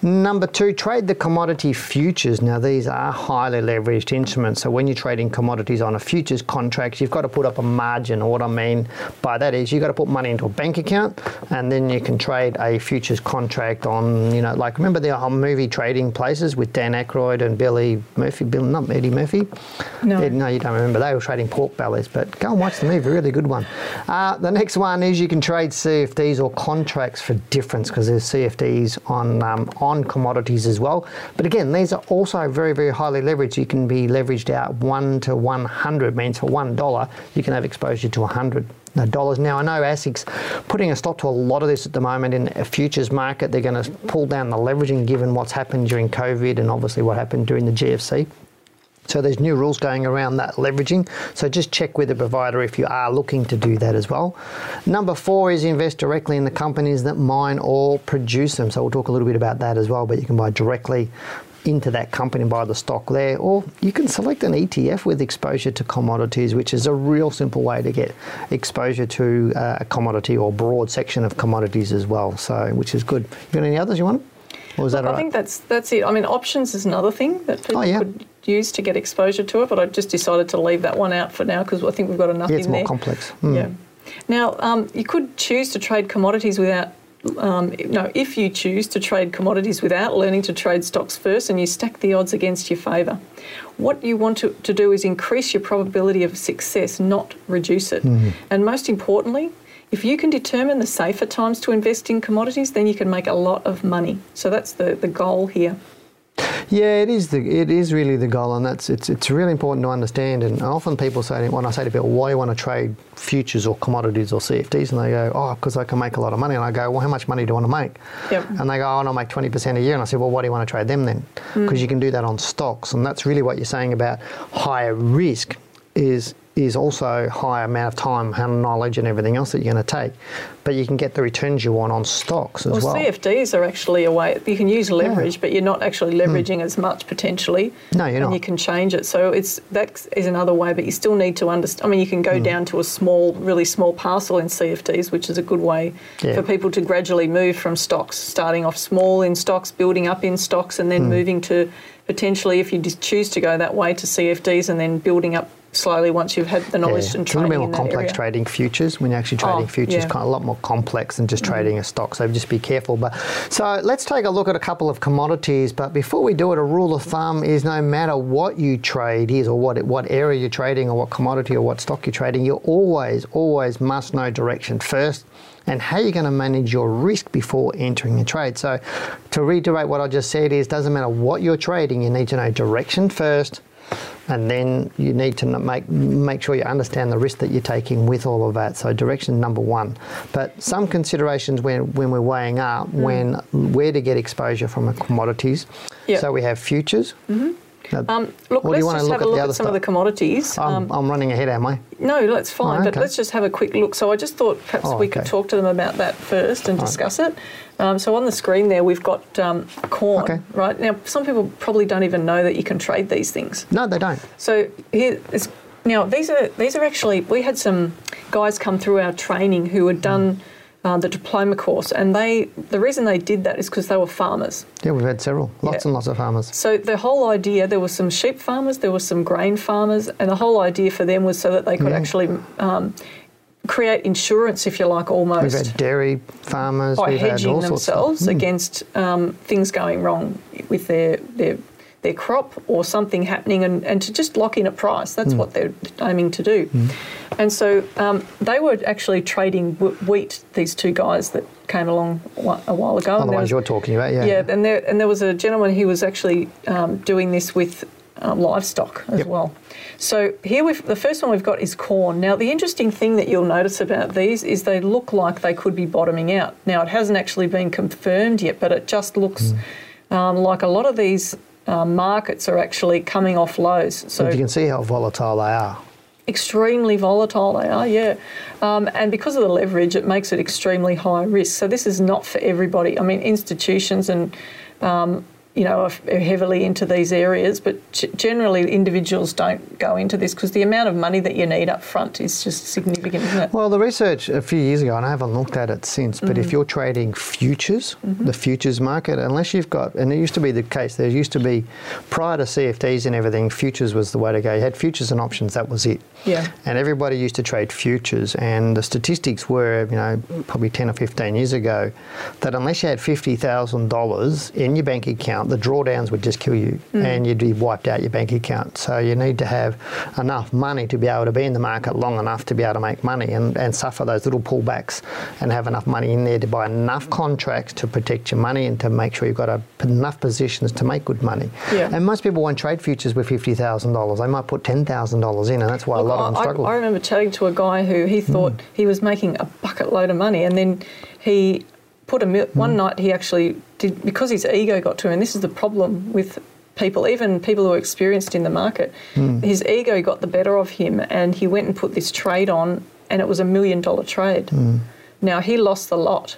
number two, trade the commodity commodity futures, now these are highly leveraged instruments. So when you're trading commodities on a futures contract, you've got to put up a margin. What I mean by that is you've got to put money into a bank account and then you can trade a futures contract on, you know, like remember the movie trading places with Dan Aykroyd and Billy Murphy, Bill, not Eddie Murphy? No. Yeah, no, you don't remember. They were trading pork bellies, but go and watch the movie, really good one. Uh, the next one is you can trade CFDs or contracts for difference because there's CFDs on, um, on commodities as well. But again, these are also very, very highly leveraged. You can be leveraged out 1 to 100, means for $1, you can have exposure to 100 dollars. Now, I know ASIC's putting a stop to a lot of this at the moment in a futures market. They're going to pull down the leveraging given what's happened during COVID and obviously what happened during the GFC. So there's new rules going around that leveraging. So just check with the provider if you are looking to do that as well. Number four is invest directly in the companies that mine or produce them. So we'll talk a little bit about that as well. But you can buy directly into that company and buy the stock there, or you can select an ETF with exposure to commodities, which is a real simple way to get exposure to uh, a commodity or broad section of commodities as well. So, which is good. You got any others you want? Or is that I right? think that's that's it. I mean, options is another thing that people oh, yeah. could use to get exposure to it, but I just decided to leave that one out for now because I think we've got enough yeah, it's in more there. complex. Mm. Yeah. Now, um, you could choose to trade commodities without. Um, no, if you choose to trade commodities without learning to trade stocks first and you stack the odds against your favour, what you want to, to do is increase your probability of success, not reduce it. Mm-hmm. And most importantly, if you can determine the safer times to invest in commodities, then you can make a lot of money. So that's the, the goal here. Yeah, it is. The, it is really the goal, and that's it's it's really important to understand. And often people say when I say to people, "Why do you want to trade futures or commodities or CFDs?" and they go, "Oh, because I can make a lot of money." And I go, "Well, how much money do you want to make?" Yep. And they go, "Oh, and I'll make twenty percent a year." And I say, "Well, why do you want to trade them then?" Because mm. you can do that on stocks, and that's really what you're saying about higher risk is is also higher amount of time, and knowledge, and everything else that you're going to take. but you can get the returns you want on stocks as Well, well. CFDs are actually a way you can use leverage, but you're not actually leveraging as much potentially. Hmm. No, you're and not. you can change it. So it's that is another way, but you still need to understand. I mean, you can Hmm. go down to a small, really small parcel in CFDs, which is a good way Yeah. for people to gradually move from stocks, starting off small in stocks, building up in stocks, and then Hmm. moving to potentially, if you just choose to go that way, to CFDs, and then building up slowly once you've had the knowledge Yeah, and it's a little training bit more complex area. trading futures. When you're actually trading Oh, futures, yeah. Mm-hmm. kind of a lot more complex than just trading a stock. So just be careful. But so let's take a look at a couple of commodities. But before we do it, a rule of thumb is no matter what you trade is or what what area you're trading or what commodity or what stock you're trading, you always always must know direction first. And how you're going to manage your risk before entering a trade. So, to reiterate what I just said, is doesn't matter what you're trading, you need to know direction first, and then you need to make make sure you understand the risk that you're taking with all of that. So direction number one. But some considerations when when we're weighing up when where to get exposure from commodities. Yeah. So we have futures. Mm-hmm. Um, look, Or do you let's just look have a at the look other at some of the commodities. I'm, Um, I'm running ahead, am I? No, that's fine. Oh, But let's just have a quick look. So I just thought perhaps Oh, we could talk to them about that first and discuss it. Um, so on the screen there, we've got um, corn. Okay. Right now, some people probably don't even know that you can trade these things. No, they don't. So here is now these are these are actually we had some guys come through our training who had done. Uh, the diploma course, and they the reason they did that is because they were farmers. Yeah, we've had several, lots Yeah. and lots of farmers. So the whole idea, there were some sheep farmers, there were some grain farmers, and the whole idea for them was so that they could Yeah. actually um, create insurance, if you like, almost. We've had dairy farmers. by we've had hedging all sorts of- themselves Mm. against um, things going wrong with their their their crop or something happening, and, and to just lock in a price. That's Mm. what they're aiming to do. And so um, they were actually trading wheat. These two guys that came along a while ago. Oh, the ones you're talking about, yeah. yeah, and there and there was a gentleman who was actually um, doing this with um, livestock as Yep. well. So here we've the first one we've got is corn. Now the interesting thing that you'll notice about these is they look like they could be bottoming out. Now it hasn't actually been confirmed yet, but it just looks um, like a lot of these. Um, markets are actually coming off lows, so But you can see how volatile they are. extremely volatile they are, yeah. Um, and because of the leverage, it makes it extremely high risk. So this is not for everybody. I mean, institutions and um, you know heavily into these areas, but generally individuals don't go into this because the amount of money that you need up front is just significant, isn't it? Well, the research a few years ago, and I haven't looked at it since, but Mm-hmm. if you're trading futures, the futures market, unless you've got, and it used to be the case, there used to be, prior to CFDs and everything, futures was the way to go. You had futures and options, that was it. Yeah. And everybody used to trade futures, and the statistics were, you know, probably 10 or 15 years ago, that unless you had $50,000 in your bank account, the drawdowns would just kill you hmm. and you'd be wiped out your bank account. So you need to have enough money to be able to be in the market long enough to be able to make money and, and suffer those little pullbacks and have enough money in there to buy enough contracts to protect your money and to make sure you've got a, enough positions to make good money. Yeah. And most people won't trade futures with $50,000. They might put $10,000 in and that's why a lot of them struggle. I remember chatting to a guy who he thought hmm. he was making a bucket load of money, and then he put a mil- one hmm. night he actually did because his ego got to him. And this is the problem with people, even people who are experienced in the market. Hmm. His ego got the better of him, and he went and put this trade on, and it was a million dollar trade. Hmm. Now he lost the lot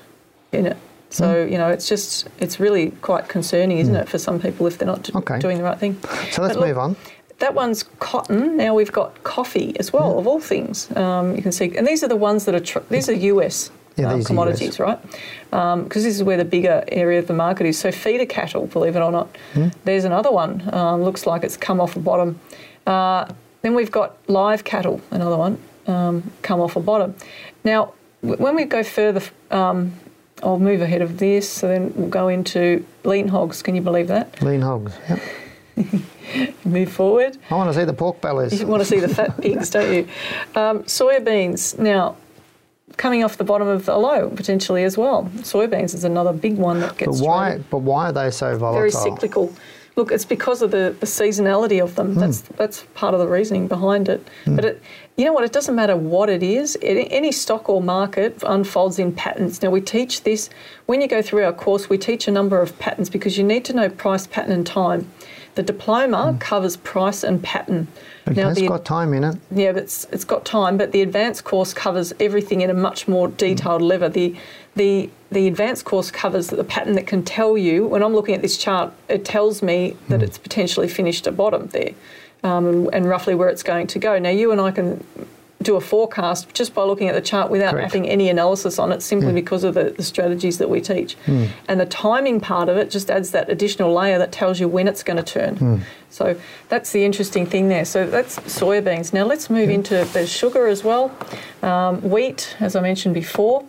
in it. So you know, it's just it's really quite concerning, isn't it, for some people if they're not Okay. doing the right thing. So let's look, move on. that one's cotton. Now we've got coffee as well, of all things. Um, you can see, and these are the ones that are tr- these are US Yeah, um, commodities, right? Because this is where the bigger area of the market is. So feeder cattle, believe it or not. Hmm. There's another one. Um, looks like it's come off the bottom. Uh, then we've got live cattle, another one, um, come off the bottom. Now, w- when we go further, f- um, I'll move ahead of this. So then we'll go into lean hogs. Can you believe that? Lean hogs. Yep. Move forward. I want to see the pork bellies. You want to see the fat pigs, don't you? Um, soybeans now coming off the bottom of the low potentially as well. Soybeans is another big one that gets. But why? But why are they so volatile? very cyclical. Look, it's because of the, the seasonality of them. Hmm. That's that's part of the reasoning behind it. Hmm. But it, you know what? It doesn't matter what it is. Any, any stock or market unfolds in patterns. Now we teach this when you go through our course. We teach a number of patterns because you need to know price, pattern, and time. The diploma hmm. covers price and pattern. Okay, now it's the got time in it. yeah, but it's, it's got time. But the advanced course covers everything in a much more detailed level. The the the advanced course covers the pattern that can tell you. When I'm looking at this chart, it tells me that it's potentially finished at bottom there, um, and roughly where it's going to go. Now you and I can do a forecast just by looking at the chart without Correct. having any analysis on it, simply hmm. because of the, the strategies that we teach. Hmm. And the timing part of it just adds that additional layer that tells you when it's going to turn. Hmm. So that's the interesting thing there. So that's soybeans. Now let's move into there's sugar as well, um, wheat, as I mentioned before.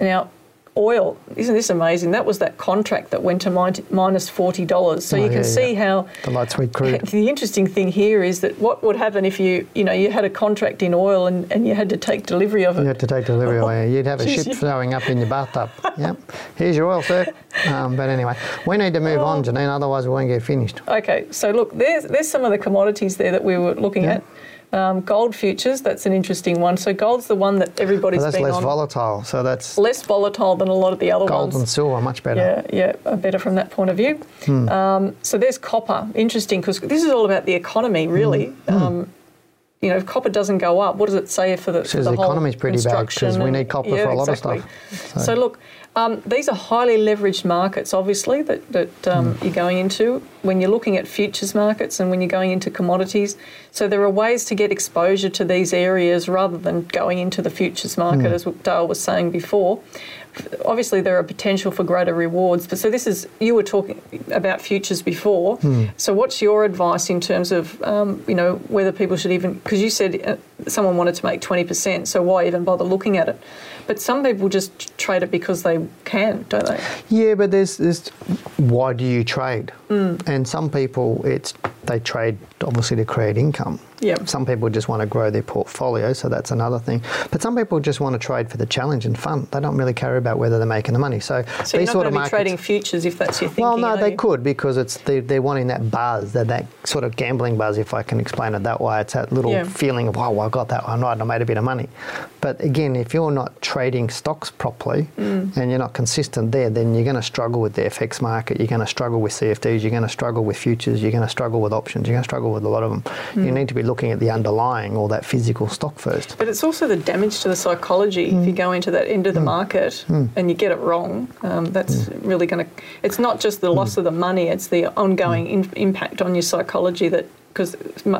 Now, oil, isn't this amazing? That was that contract that went to minus $40. So Oh, you can yeah, see yeah. how The light sweet crude. the interesting thing here is that what would happen if you, you know, you had a contract in oil and, and you had to take delivery of it. You had to take delivery away. You'd have a ship throwing up in your bathtub. Yep. Here's your oil, sir. Um, but anyway, we need to move on, Janine, otherwise we won't get finished. Okay, so look, there's there's some of the commodities there that we were looking Yeah. at. Um, gold futures, that's an interesting one. So gold's the one that everybody's that's been less on. volatile. So that's less volatile than a lot of the other gold ones. Gold and silver, much better. Yeah, yeah, uh, better from that point of view. Hmm. Um, so there's copper. Interesting because this is all about the economy, really. Hmm. Um, you know, if copper doesn't go up, what does it say for the, for Says the the economy's pretty bad 'cause construction we need copper yeah, for a lot of exactly. stuff. So, look, um, these are highly leveraged markets, obviously, that, that um, Hmm. you're going into when you're looking at futures markets and when you're going into commodities. So there are ways to get exposure to these areas rather than going into the futures market, Hmm. as Dale was saying before. Obviously, there are potential for greater rewards, but so this is you were talking about futures before. Hmm. So, what's your advice in terms of um, you know whether people should even because you said uh, someone wanted to make twenty percent, so why even bother looking at it? But some people just trade it because they can, don't they? Yeah, but there's, there's why do you trade? Hmm. And some people, it's they trade obviously to create income. Yep. Some people just want to grow their portfolio, so that's another thing. But some people just want to trade for the challenge and fun. They don't really care about whether they're making the money. So, So these you're not sort going of to be markets. trading futures if that's your thinking. well, no, they you? could because it's they, they're wanting that buzz, that, that sort of gambling buzz, if I can explain it that way. It's that little Yeah. feeling of, oh, well, I got that one right and I made a bit of money. But again, if you're not trading stocks properly Mm. and you're not consistent there, then you're going to struggle with the FX market, you're going to struggle with CFDs, you're going to struggle with futures, you're going to struggle with options, you're going to struggle with a lot of them. Mm. You need to be looking at the underlying or that physical stock first. But it's also the damage to the psychology Hmm. if you go into that end of the market and you get it wrong. Um, that's Hmm. really going to. It's not just the loss of the money; it's the ongoing in, impact on your psychology that. Because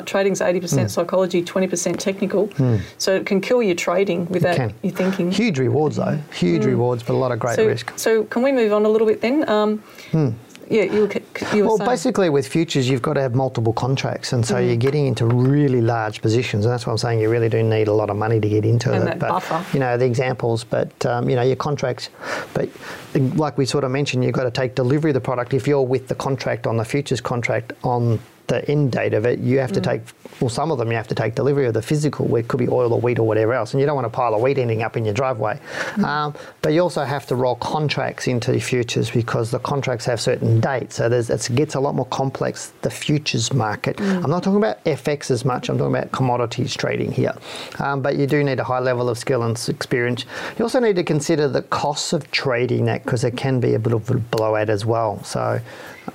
trading's eighty Hmm. percent psychology, twenty percent technical, so it can kill your trading without you thinking. Huge rewards, though, huge rewards, but a lot of great Hmm. so, risk. so can we move on a little bit then? Um, Yeah, you were, you Well, saying. basically, with futures, you've got to have multiple contracts, and so Mm. you're getting into really large positions, and that's why I'm saying you really do need a lot of money to get into And it. that but buffer. you know the examples, but um, you know your contracts. But like we sort of mentioned, you've got to take delivery of the product. If you're with the contract on the futures contract on the end date of it, you have to take. Well, some of them you have to take delivery of the physical. Where it could be oil or wheat or whatever else, and you don't want a pile of wheat ending up in your driveway. Um, but you also have to roll contracts into the futures because the contracts have certain dates. So there's, it gets a lot more complex. The futures market. I'm not talking about FX as much. I'm talking about commodities trading here. Um, but you do need a high level of skill and experience. You also need to consider the costs of trading that because it can be a bit of a blowout as well. So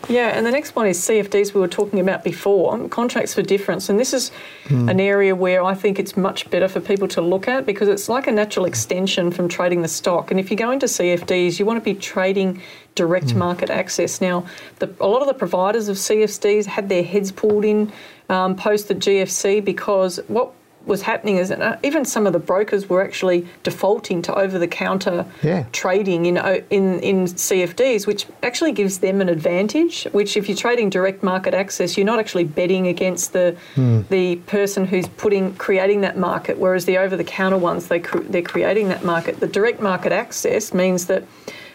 Yeah, and the next one is CFDs we were talking about before, contracts for difference. And this is an area where I think it's much better for people to look at because it's like a natural extension from trading the stock. And if you go into CFDs, you want to be trading direct market access. Now, the, a lot of the providers of CFDs had their heads pulled in um, post the GFC because what was happening is that uh, even some of the brokers were actually defaulting to over-the-counter Yeah. trading in in in CFDs, which actually gives them an advantage. Which, if you're trading direct market access, you're not actually betting against the the person who's putting creating that market. Whereas the over-the-counter ones, they they're creating that market. The direct market access means that.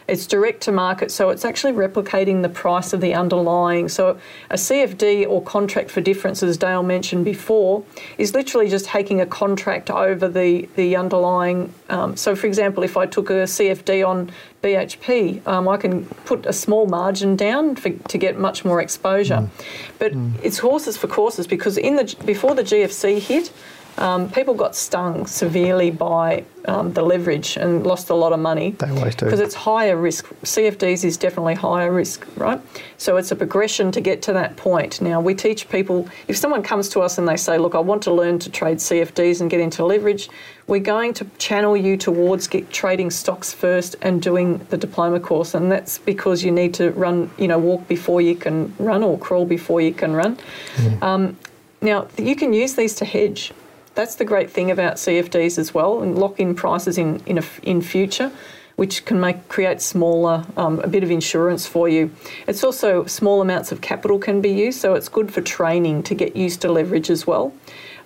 It's direct to market, so it's actually replicating the price of the underlying. So a CFD or contract for difference, as Dale mentioned before, is literally just taking a contract over the the underlying. Um, so, for example, if I took a CFD on BHP, um, I can put a small margin down for, to get much more exposure. Mm. But mm. it's horses for courses because in the before the GFC hit. Um, people got stung severely by um, the leverage and lost a lot of money. They always do. Because it's higher risk. CFDs is definitely higher risk, right? So it's a progression to get to that point. Now, we teach people if someone comes to us and they say, Look, I want to learn to trade CFDs and get into leverage, we're going to channel you towards trading stocks first and doing the diploma course. And that's because you need to run, you know, walk before you can run or crawl before you can run. Mm. Um, now, you can use these to hedge. That's the great thing about CFDs as well, and lock in prices in in, a, in future, which can make create smaller um, a bit of insurance for you. It's also small amounts of capital can be used, so it's good for training to get used to leverage as well.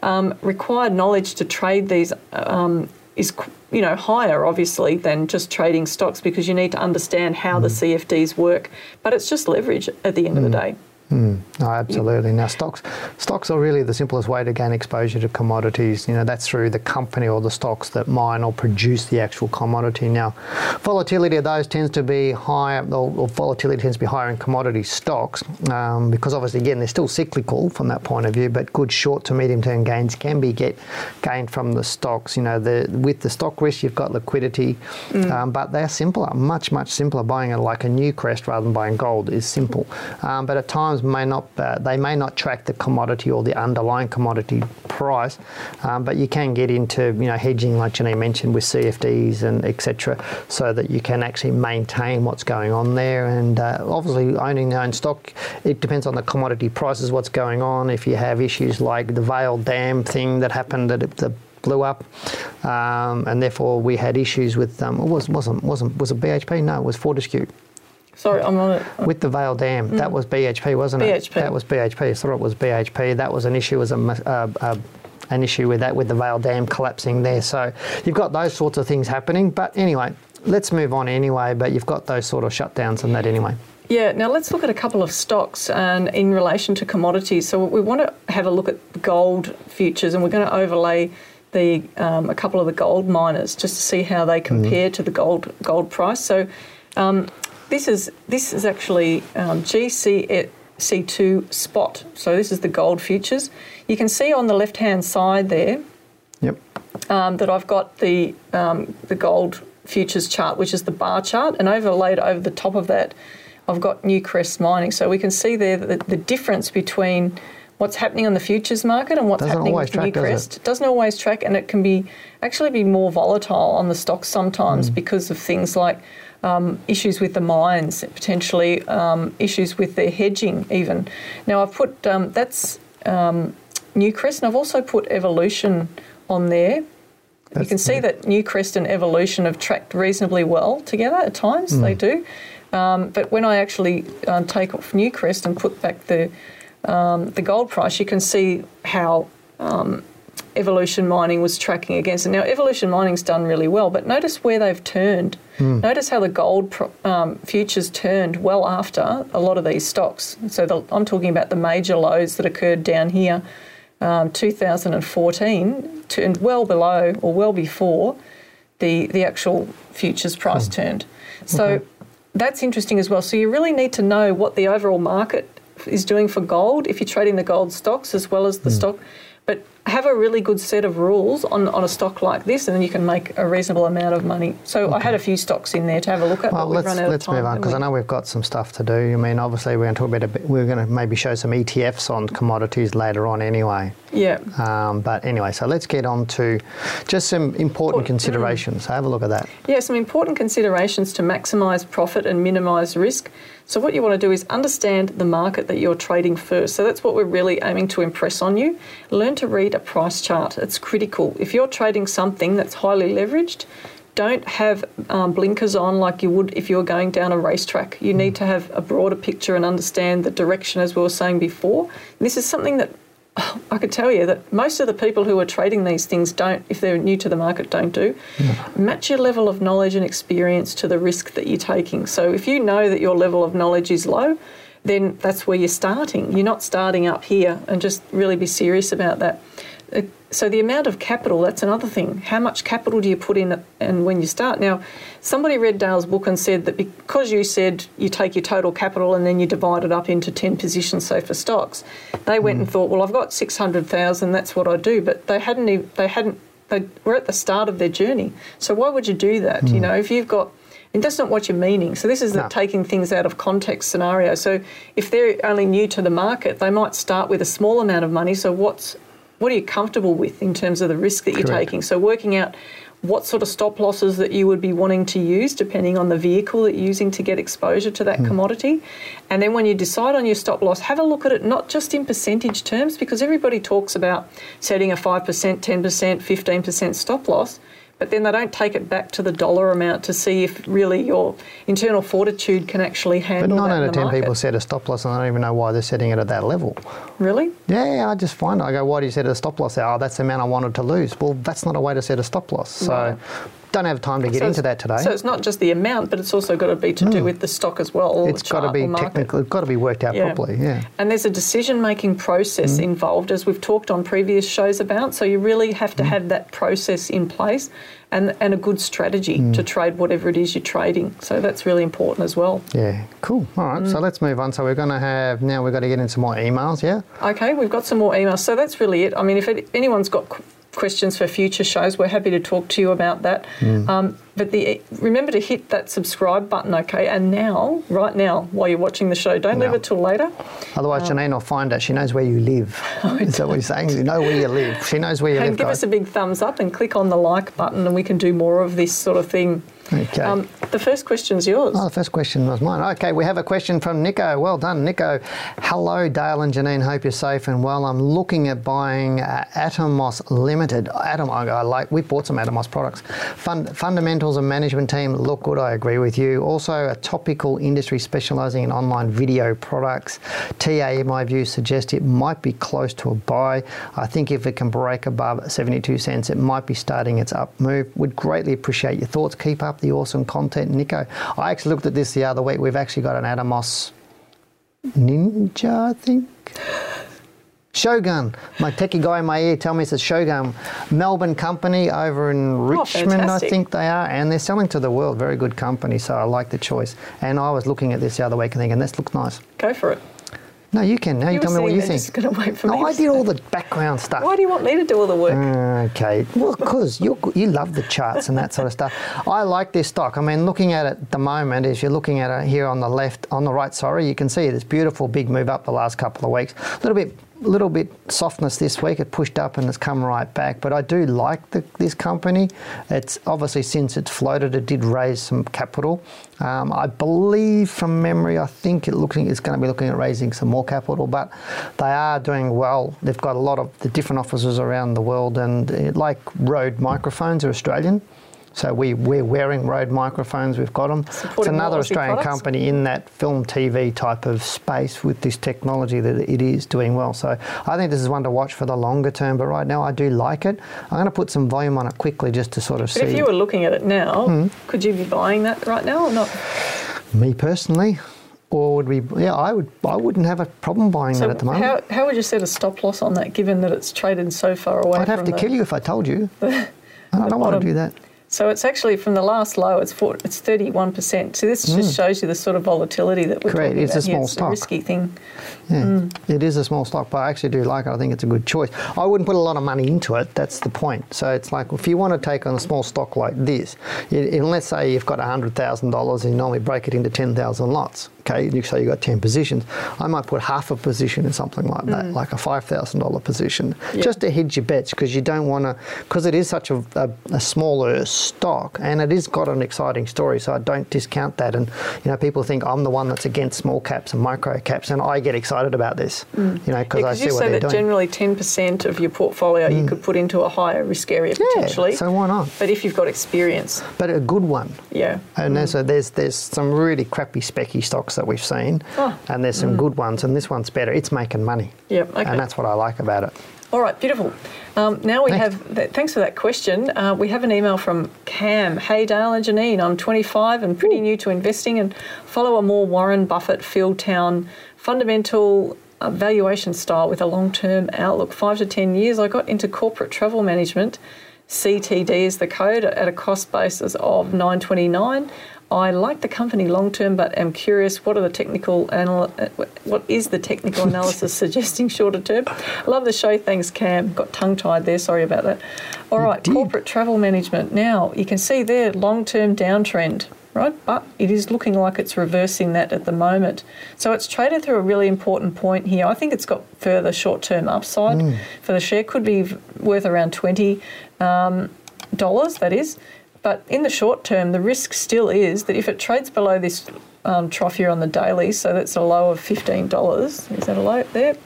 Um, required knowledge to trade these um, is you know higher obviously than just trading stocks because you need to understand how mm. the CFDs work. But it's just leverage at the end mm. of the mm. day. Mm, no, absolutely. Now, stocks stocks are really the simplest way to gain exposure to commodities. You know, that's through the company or the stocks that mine or produce the actual commodity. Now, volatility of those tends to be higher, or, volatility tends to be higher in commodity stocks um, because obviously, again, they're still cyclical from that point of view. But good short to medium term gains can be get gained from the stocks. You know, the with the stock risk, you've got liquidity, mm. um, but they're simpler, much much simpler. Buying a, like a Newcrest rather than buying gold is simple, um, but at times may not uh, they may not track the commodity or the underlying commodity price, um, but you can get into you know hedging like Janine mentioned with CFDs and etc. So that you can actually maintain what's going on there. And uh, obviously owning your own stock, it depends on the commodity prices, what's going on. If you have issues like the Vale Dam thing that happened that the blew up, um, and therefore we had issues with. Um, it was wasn't wasn't was it BHP? No, it was Fortescue. Sorry, I'm on it. With the Vale Dam, mm. that was BHP, wasn't it? BHP. That was BHP. I thought it was BHP. That was an issue as a, uh, uh, an issue with that, with the Vale Dam collapsing there. So you've got those sorts of things happening. But anyway, let's move on anyway. But you've got those sort of shutdowns and that anyway. Yeah, now let's look at a couple of stocks and in relation to commodities. So we want to have a look at gold futures and we're going to overlay the um, a couple of the gold miners just to see how they compare mm. to the gold gold price. So um, this is this is actually um, GC2 spot. So this is the gold futures. You can see on the left hand side there. Yep. Um, that I've got the um, the gold futures chart, which is the bar chart, and overlaid over the top of that, I've got Newcrest Mining. So we can see there the, the difference between what's happening on the futures market and what's doesn't happening with track, Newcrest. Does it? doesn't always track, and it can be actually be more volatile on the stocks sometimes mm. because of things like um, issues with the mines, potentially um, issues with their hedging, even. Now, I've put um, that's um, Newcrest, and I've also put Evolution on there. That's you can see that Newcrest and Evolution have tracked reasonably well together at times, mm. they do. Um, but when I actually um, take off Newcrest and put back the the gold price, you can see how Evolution Mining was tracking against it. Now, Evolution Mining's done really well, but notice where they've turned. Mm. Notice how the gold um, futures turned well after a lot of these stocks. So the, I'm talking about the major lows that occurred down here, um, 2014, turned well below or well before the the actual futures price mm. turned. So okay. that's interesting as well. So you really need to know what the overall market is doing for gold if you're trading the gold stocks as well as the mm. stock have a really good set of rules on, on a stock like this, and then you can make a reasonable amount of money. So okay. I had a few stocks in there to have a look at. Well, let's, let's move on because I know we've got some stuff to do. I mean, obviously we're going to talk about a bit, we're going to maybe show some ETFs on commodities later on anyway. Yeah. Um, but anyway, so let's get on to just some important considerations. Mm. Have a look at that. Yeah, some important considerations to maximise profit and minimise risk. So, what you want to do is understand the market that you're trading first. So, that's what we're really aiming to impress on you. Learn to read a price chart, it's critical. If you're trading something that's highly leveraged, don't have um, blinkers on like you would if you were going down a racetrack. You need to have a broader picture and understand the direction, as we were saying before. And this is something that I could tell you that most of the people who are trading these things don't, if they're new to the market, don't do. Match your level of knowledge and experience to the risk that you're taking. So if you know that your level of knowledge is low, then that's where you're starting. You're not starting up here and just really be serious about that. Uh, So the amount of capital, that's another thing. How much capital do you put in and when you start? Now, somebody read Dale's book and said that because you said you take your total capital and then you divide it up into 10 positions, say for stocks, they went and hmm. thought, well, I've got 600,000, that's what I do. But they hadn't, ev- they hadn't, they were at the start of their journey. So why would you do that? You hmm. know, if you've got, and that's not what you're meaning. So this is the No. taking things out of context scenario. So if they're only new to the market, they might start with a small amount of money. So what's what are you comfortable with in terms of the risk that you're Correct. taking? So working out what sort of stop losses that you would be wanting to use depending on the vehicle that you're using to get exposure to that Hmm. commodity. And then when you decide on your stop loss, have a look at it not just in percentage terms because everybody talks about setting a 5%, 10%, 15% stop loss. But then they don't take it back to the dollar amount to see if really your internal fortitude can actually handle. But nine out of ten market. people set a stop loss and I don't even know why they're setting it at that level. Really? Yeah, I just find it. I go, why do you set a stop loss? Oh, that's the amount I wanted to lose. Well, that's not a way to set a stop loss. So Right. Don't have time to get So into that today. So it's not just the amount, but it's also got to be to do with the stock as well. Hmm. it's got to be or market. technical. It's got to be worked out Yeah. properly. Yeah. And there's a decision making process Hmm. involved, as we've talked on previous shows about. So you really have Hmm. to have that process in place and, and a good strategy Hmm. to trade whatever it is you're trading. So that's really important as well. Yeah. Cool. All right. Mm. So let's move on. So we're going to have now. We've got to get into more emails. Yeah. Okay, we've got some more emails. So that's really it. I mean, if it, anyone's got questions for future shows, we're happy to talk to you about that. Hmm. Um, but the remember to hit that subscribe button, okay? And now, right now, while you're watching the show, don't leave it till later. Otherwise, Janine will find out. She knows where you live. Is that what you're saying? You know where you live. She knows where you And live. give guys. us a big thumbs up and click on the like button, and we can do more of this sort of thing. Okay. Um, the first question's yours. Oh, the first question was mine. Okay, we have a question from Nico. Well done, Nico. Hello, Dale and Janine. Hope you're safe and well. I'm looking at buying uh, Atomos Limited. Atom, I I like. We bought some Atomos products. Fund, fundamentals and management team look good. I agree with you. Also, a topical industry specialising in online video products. TA, in my view, suggests it might be close to a buy. I think if it can break above 72 cents, it might be starting its up move. Would greatly appreciate your thoughts. Keep up the awesome content, Nico. I actually looked at this the other week. We've actually got an Atomos Ninja, I think. Shogun. My techie guy in my ear tell me it's a Shogun Melbourne company over in oh, Richmond, I think they are, and they're selling to the world. Very good company, so I like the choice. And I was looking at this the other week and thinking, this looks nice. Go for it. No, you can. Now you, You tell me what you think. just gonna wait for no, me I did all the background stuff. Why do you want me to do all the work? Mm, okay. Well, because you you love the charts and that sort of stuff. I like this stock. I mean, looking at it at the moment, if you're looking at it here on the left, on the right, sorry, you can see this beautiful big move up the last couple of weeks. A little bit, little bit softness this week. It pushed up and it's come right back. But I do like the, this company. It's obviously since it's floated, it did raise some capital. Um, I believe from memory, I think it looking it's going to be looking at raising some more capital, but they are doing well. They've got a lot of the different offices around the world, and uh, like Rode microphones are Australian. So we, we're wearing Rode microphones, we've got them. it's Supporting more another Australian products. company in that film TV type of space with this technology that it is doing well. So I think this is one to watch for the longer term, but right now I do like it. I'm going to put some volume on it quickly just to sort of see. But if you were looking at it now, Hmm. could you be buying that right now or not? Me personally, or would we? Yeah, I would. I wouldn't have a problem buying So that at the moment. how, how would you set a stop loss on that, given that it's traded so far away? I'd have to the- kill you if I told you. I don't want to do that. So it's actually from the last low, it's four, it's thirty one percent. So this just shows you the sort of volatility that we're. Correct, it's a about here. small It's stock. a risky thing. Yeah, Mm. it is a small stock, but I actually do like it. I think it's a good choice. I wouldn't put a lot of money into it. That's the point. So it's like if you want to take on a small stock like this, it, and let's say you've got hundred thousand dollars and you normally break it into ten thousand lots. Okay, you say you've got ten positions. I might put half a position in something like that, like a five thousand dollar position, Yeah. just to hedge your bets because you don't want to. Because it is such a, a, a smaller stock, and it has got an exciting story. So I don't discount that. And you know, people think I'm the one that's against small caps and micro caps, and I get excited about this. Mm. You know, because Yeah, I see you what say they're that doing. generally 10% of your portfolio you mm. could put into a higher risk area potentially. yeah, so why not? but if you've got experience, But a good one. yeah. And there's, mm. a, there's there's some really crappy specky stocks that we've seen, Oh. and there's some mm. good ones, and this one's better. It's making money, Yep, okay. and that's what I like about it. All right, beautiful. Um, now we Next. have, th- thanks for that question. Uh, we have an email from Cam. Hey, Dale and Janine, I'm 25 and pretty new to investing and follow a more Warren Buffett, Phil Town, fundamental uh, valuation style with a long term outlook. Five to 10 years, I got into corporate travel management. CTD is the code at a cost basis of 929. I like the company long term, but am curious what are the technical anal- what is the technical analysis suggesting shorter term? Love the show. Thanks, Cam. Got tongue tied there. Sorry about that. All right, did. corporate travel management. Now you can see there long term downtrend, right? But it is looking like it's reversing that at the moment. So it's traded through a really important point here. I think it's got further short term upside for the share. Could be worth around twenty um, dollars. That is. But in the short term, the risk still is that if it trades below this um, trough here on the daily, so that's a low of $15. Is that a low there?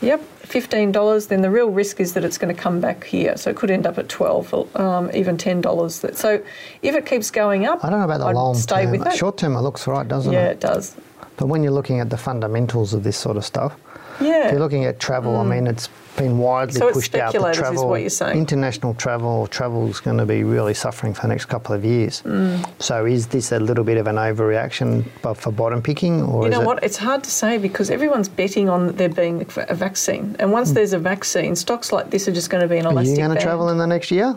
Yep, $15. Then the real risk is that it's going to come back here. So it could end up at 12 um, even $10. That- So if it keeps going up, I don't know about the I'd long stay term. with it. Short term, it looks right, doesn't yeah, it? Yeah, it does. But when you're looking at the fundamentals of this sort of stuff, Yeah. if you're looking at travel, I mean, it's been widely Mm. So pushed out. The travel, what you're saying. international travel, travel is going to be really suffering for the next couple of years. Mm. So is this a little bit of an overreaction for bottom picking, or You know it? what? It's hard to say because everyone's betting on there being a vaccine. And once there's a vaccine, stocks like this are just going to be an Hmm. Are you going to travel in the next year?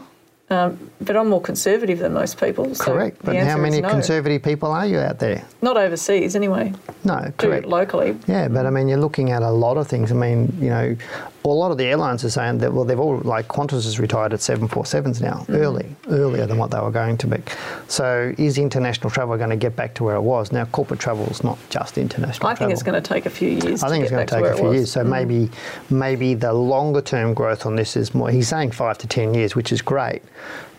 But I'm more conservative than most people. So Correct. But how many no. conservative people are you out there? Not overseas, anyway. No, Do correct. it locally. Yeah, but I mean, you're looking at a lot of things. I mean, you know, a lot of the airlines are saying that, well, they've all, like Qantas has retired at 747s now, Mm. early, earlier than what they were going to be. So is international travel going to get back to where it was? Now, corporate travel is not just international I travel. think it's going to take a few years. I think it's going to take a few. Mm. years. So maybe, maybe the longer term growth on this is more. He's saying five to ten years, which is great.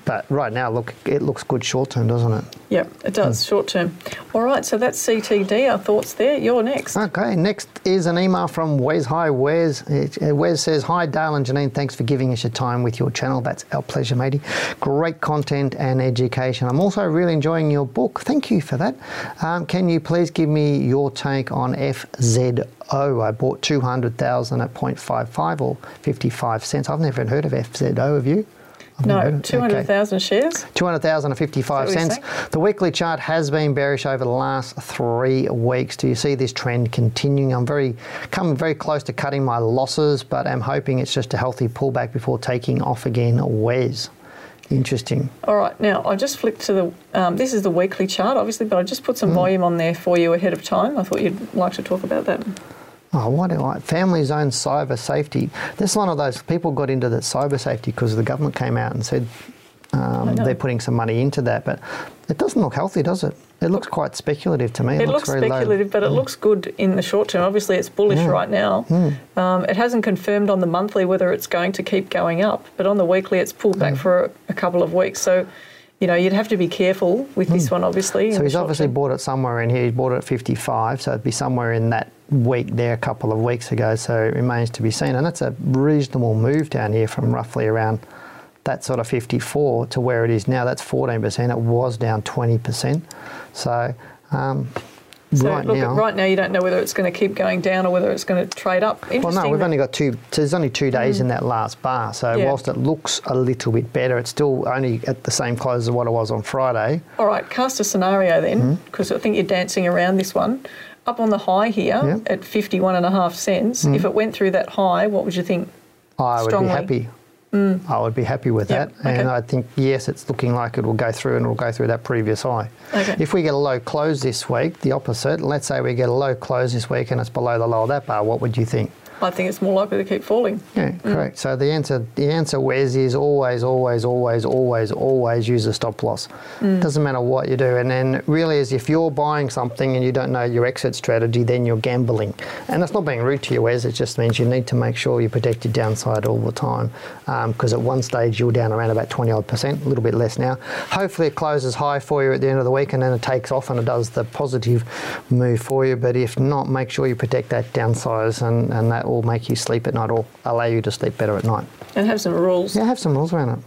But right now, look, it looks good short term, doesn't it? Yep, it does, short term. All right, so that's CTD. Our thoughts there. You're next. Okay, next is an email from Wes. Hi, Wes. Uh, Wes says, Hi, Dale and Janine. Thanks for giving us your time with your channel. That's our pleasure, matey. Great content and education. I'm also really enjoying your book. Thank you for that. Um, can you please give me your take on FZO? I bought 200,000 at 0.55 or 55 cents. I've never heard of FZO, have you? I've never heard No, of it. two hundred thousand shares. 200,000 and 55 Is that what cents. The weekly chart has been bearish over the last three weeks. Do you see this trend continuing? I'm very coming very close to cutting my losses, but I'm hoping it's just a healthy pullback before taking off again. Wes. Interesting. All right, now I just flipped to the. Um, this is the weekly chart, obviously, but I just put some Hmm. volume on there for you ahead of time. I thought you'd like to talk about that. Oh, what do I? Family Zone Cyber Safety. This is one of those people got into that cyber safety because the government came out and said um, they're putting some money into that, but it doesn't look healthy, does it? It looks quite speculative to me. It looks very low. speculative, but it looks good in the short term. Obviously, it's bullish right now. Um, it hasn't confirmed on the monthly whether it's going to keep going up, but on the weekly, it's pulled back for a, a couple of weeks. So, you know, you'd have to be careful with this one, obviously. Hmm. So he's obviously term. bought it somewhere in here. He's bought it at 55, so it'd be somewhere in that week there a couple of weeks ago. So it remains to be seen. And that's a reasonable move down here from roughly around that sort of 54 to where it is now. That's 14%. It was down 20%. So um, So right look, now. right now you don't know whether it's going to keep going down or whether it's going to trade up. Well, no, we've only got two. So there's only two days in that last bar. So Yeah. whilst it looks a little bit better, it's still only at the same close as what it was on Friday. All right, cast a scenario Hmm? then, because I think you're dancing around this one. Up on the high here Yeah. Hmm. at 51 cents. half cents, if it went through that high, what would you think? I would be happy. I would be happy with Yep, that. And. I think, yes, it's looking like it will go through and it will go through that previous high. Okay. If we get a low close this week, the opposite, let's say we get a low close this week and it's below the low of that bar, what would you think? I think it's more likely to keep falling. Yeah, mm. correct. So the answer, the answer, Wes, is always, always, always, always, always use a stop loss. Mm. Doesn't matter what you do. And then really is if you're buying something and you don't know your exit strategy, then you're gambling. And that's not being rude to you, Wes. It just means you need to make sure you protect your downside all the time. Um, because at one stage you were down around about 20 odd percent, a little bit less now. Hopefully it closes high for you at the end of the week and then it takes off and it does the positive move for you. But if not, make sure you protect that downside and, and that will make you sleep at night or allow you to sleep better at night. And have some rules. Yeah, have some rules around it.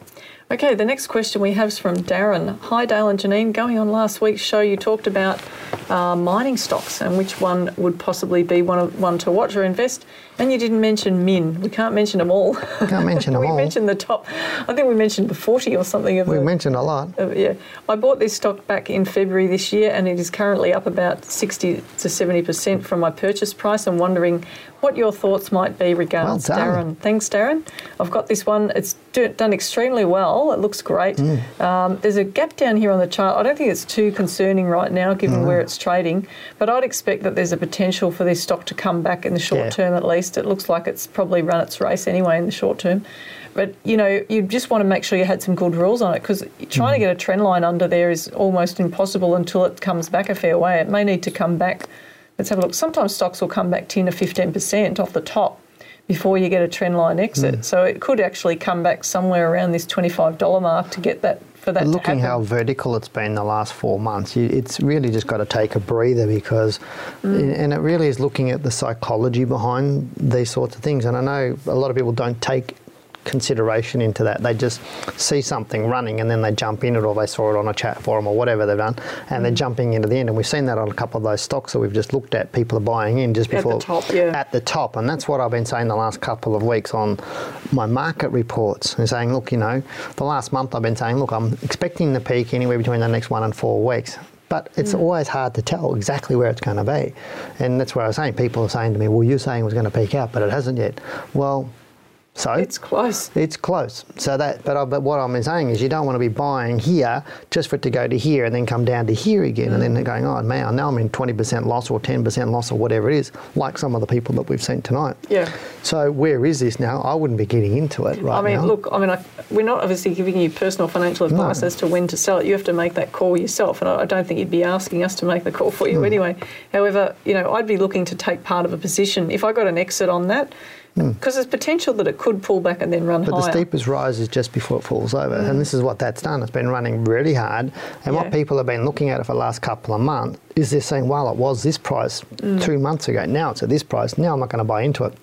Okay, the next question we have is from Darren. Hi, Dale and Janine. Going on last week's show, you talked about uh, mining stocks and which one would possibly be one, of, one to watch or invest. And you didn't mention Min. We can't mention them all. Can't mention them we all. We mentioned the top. I think we mentioned the 40 or something of We the, mentioned a lot. uh, yeah, I bought this stock back in February this year, and it is currently up about 60 to 70 percent from my purchase price. I'm wondering what your thoughts might be regards Well. Darren. Thanks, Darren. I've got this one. It's do, done extremely well. It looks great. Mm. Um, there's a gap down here on the chart. I don't think it's too concerning right now, given Mm. where it's trading. But I'd expect that there's a potential for this stock to come back in the short Yeah. term, at least. It looks like it's probably run its race anyway in the short term. But you know, you just want to make sure you had some good rules on it because trying to mm. get a trend line under there is almost impossible until it comes back a fair way. It may need to come back. Let's have a look. Sometimes stocks will come back 10 to 15 percent off the top before you get a trend line exit. Mm. So it could actually come back somewhere around this $25 mark to get that for that looking how vertical it's been the last four months, you, it's really just got to take a breather because, Mm. and it really is looking at the psychology behind these sorts of things. And I know a lot of people don't take consideration into that. They just see something running and then they jump in it or they saw it on a chat forum or whatever they've done and Mm. they're jumping into the end. And we've seen that on a couple of those stocks that we've just looked at. People are buying in just before At the top, yeah. at the top. And that's what I've been saying the last couple of weeks on my market reports and saying, look, you know, the last month I've been saying, look, I'm expecting the peak anywhere between the next one and four weeks. But it's Mm. always hard to tell exactly where it's going to be. And that's where I was saying, people are saying to me, well, you're saying it was going to peak out, but it hasn't yet. Well, so it's close. it's close. So that, but, I, but what I'm saying is, you don't want to be buying here just for it to go to here and then come down to here again, and then they're going, oh man, now I'm in 20% loss or 10% loss or whatever it is, like some of the people that we've seen tonight. Yeah. So where is this now? I wouldn't be getting into it right I mean, now. look, I mean, I, we're not obviously giving you personal financial advice No. as to when to sell it. You have to make that call yourself, and I, I don't think you'd be asking us to make the call for you hmm. anyway. However, you know, I'd be looking to take part of a position if I got an exit on that, because there's potential that it could pull back and then run Hmm. But the steepest rise is just before it falls over. And this is what that's done. It's been running really hard. And Yeah. what people have been looking at it for the last couple of months is they're saying, well, it was this price Mm. two months ago. Now it's at this price. Now I'm not going to buy into it.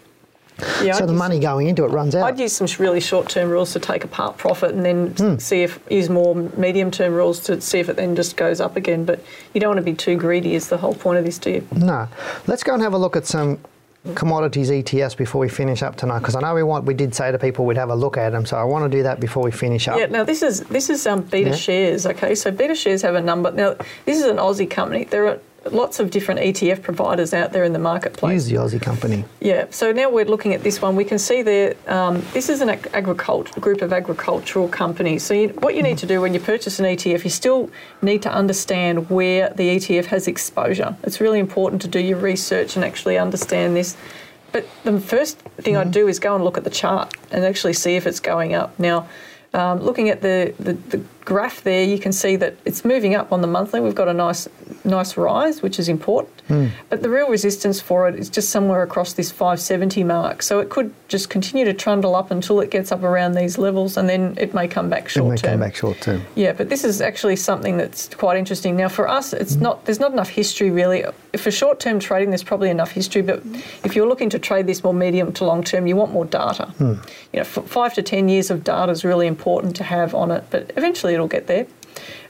yeah, so I'd the money going into it runs out. I'd use some really short-term rules to take apart profit, and then Hmm. see if use more medium-term rules to see if it then just goes up again. But you don't want to be too greedy. Is the whole point of this, do you? No. Let's go and have a look at some commodities ETFs before we finish up tonight because I know we want we did say to people we'd have a look at them so I want to do that before we finish up. Yeah, now this is this is um, Beta Yeah. Shares. Okay, so Beta Shares have a number. Now this is an Aussie company. There are lots of different ETF providers out there in the marketplace. Use the Aussie company. Yeah, so now we're looking at this one. We can see there, um, this is an ag- agricult group of agricultural companies. So, you, what you need to do when you purchase an ETF, you still need to understand where the ETF has exposure. It's really important to do your research and actually understand this. But the first thing I'd do is go and look at the chart and actually see if it's going up. Now, um, looking at the, the, the graph there, you can see that it's moving up on the monthly. We've got a nice nice rise, which is important. Hmm. But the real resistance for it is just somewhere across this 570 mark. So it could just continue to trundle up until it gets up around these levels, and then it may come back It short may term. come back short term. Yeah, but this is actually something that's quite interesting. Now, for us, it's hmm. not there's not enough history really. For short-term trading, there's probably enough history, but if you're looking to trade this more medium to long term, you want more data. Hmm. You know, f- five to ten years of data is really important to have on it, but eventually it'll get there.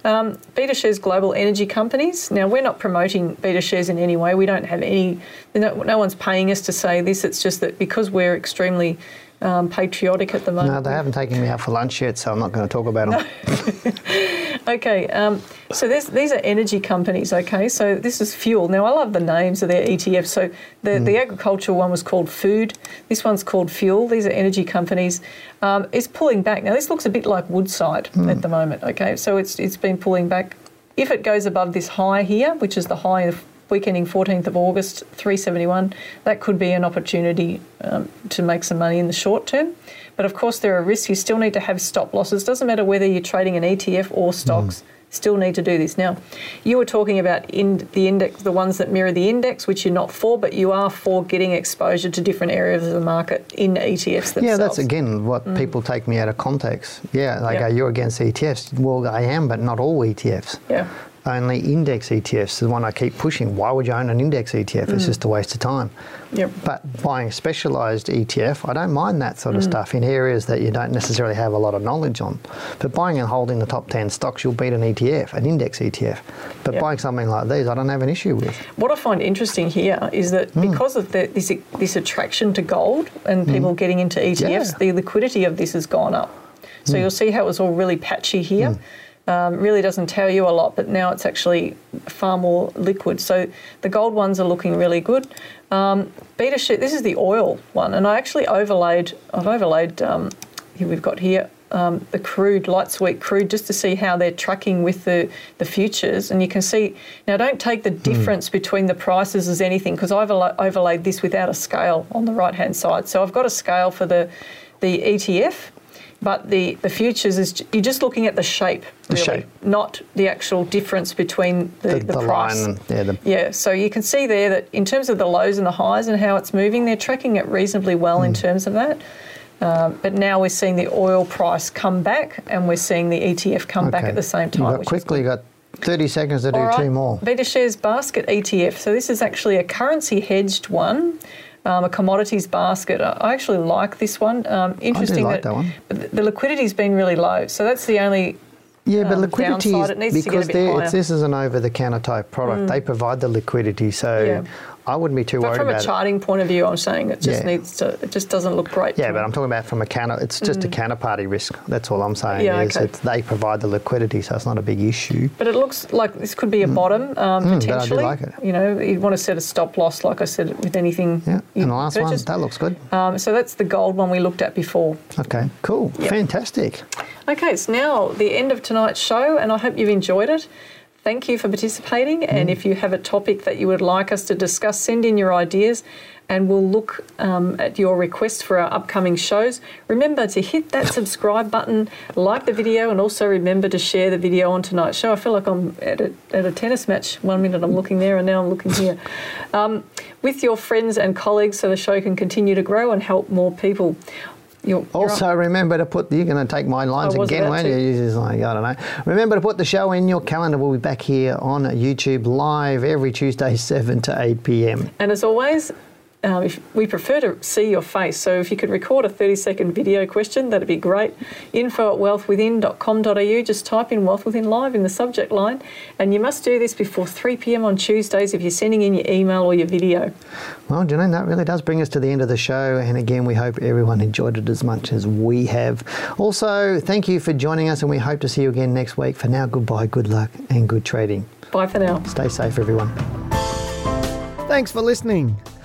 Um, Beta Shares Global Energy Companies. Now, we're not promoting Beta Shares in any way. We don't have any, no, no one's paying us to say this. It's just that because we're extremely um, patriotic at the moment. No, they haven't taken me out for lunch yet, so I'm not going to talk about them. Okay, um, so these are energy companies. Okay, so this is fuel. Now I love the names of their ETFs. So the, the agricultural one was called food. This one's called fuel. These are energy companies. Um, it's pulling back now. This looks a bit like Woodside at the moment. Okay, so it's it's been pulling back. If it goes above this high here, which is the high of week ending 14th of August, 371. That could be an opportunity um, to make some money in the short term. But of course, there are risks. You still need to have stop losses. Doesn't matter whether you're trading an ETF or stocks. Mm still need to do this. Now, you were talking about in the index, the ones that mirror the index, which you're not for, but you are for getting exposure to different areas of the market in ETFs themselves. Yeah, that's again what mm. people take me out of context. Yeah, like yep. are you against ETFs? Well, I am, but not all ETFs. Yeah only index ETFs, the one I keep pushing. Why would you own an index ETF? Mm. It's just a waste of time. Yep. But buying a specialised ETF, I don't mind that sort of mm. stuff in areas that you don't necessarily have a lot of knowledge on. But buying and holding the top 10 stocks, you'll beat an ETF, an index ETF. But yep. buying something like these, I don't have an issue with. What I find interesting here is that mm. because of the, this, this attraction to gold and mm. people getting into ETFs, yeah. the liquidity of this has gone up. So mm. you'll see how it was all really patchy here. Um, really doesn't tell you a lot, but now it's actually far more liquid. So the gold ones are looking really good. Um, beta sheet, this is the oil one, and I actually overlaid, I've overlaid, um, here we've got here, um, the crude, light sweet crude, just to see how they're tracking with the, the futures. And you can see, now don't take the hmm. difference mm. between the prices as anything, because I've overlaid this without a scale on the right hand side. So I've got a scale for the, the ETF but the, the futures is you're just looking at the shape, the really, shape. not the actual difference between the, the, the, the price. Line, yeah, the... yeah, so you can see there that in terms of the lows and the highs and how it's moving, they're tracking it reasonably well mm. in hmm. terms of that. Uh, but now we're seeing the oil price come back and we're seeing the ETF come okay. back at the same time. You've quickly got 30 seconds to do right. two more. BetaShares Basket ETF. So this is actually a currency hedged one um, a commodities basket. I actually like this one. Um, interesting like that, that the liquidity's been really low, so that's the only yeah, but liquidity is because this is an over-the-counter type product. Mm. They provide the liquidity, so yeah. I wouldn't be too but worried from a charting it. point of view, I'm saying it just yeah. needs to. It just doesn't look great. Yeah, but I'm talking about from a counter. It's just mm. a counterparty risk. That's all I'm saying. Yeah, is okay. they provide the liquidity, so it's not a big issue. But it looks like this could be a mm. bottom um, mm, potentially. Like it. You know, you'd want to set a stop loss, like I said, with anything. Yeah, and the last one that looks good. Um, so that's the gold one we looked at before. Okay, cool, yep. fantastic. Okay, it's now the end of tonight's show, and I hope you've enjoyed it. Thank you for participating. Mm. And if you have a topic that you would like us to discuss, send in your ideas and we'll look um, at your requests for our upcoming shows. Remember to hit that subscribe button, like the video, and also remember to share the video on tonight's show. I feel like I'm at a, at a tennis match. One minute I'm looking there, and now I'm looking here. Um, with your friends and colleagues so the show can continue to grow and help more people. You're, also, you're remember to put. You're going to take my lines again, won't you? You're just like I don't know. Remember to put the show in your calendar. We'll be back here on YouTube live every Tuesday, seven to eight p.m. And as always, um, if we prefer to see your face. So if you could record a 30 second video question, that'd be great. Info at wealthwithin.com.au. Just type in Wealth Within Live in the subject line. And you must do this before 3 pm on Tuesdays if you're sending in your email or your video. Well, Janine, that really does bring us to the end of the show. And again, we hope everyone enjoyed it as much as we have. Also, thank you for joining us, and we hope to see you again next week. For now, goodbye, good luck, and good trading. Bye for now. Stay safe, everyone. Thanks for listening.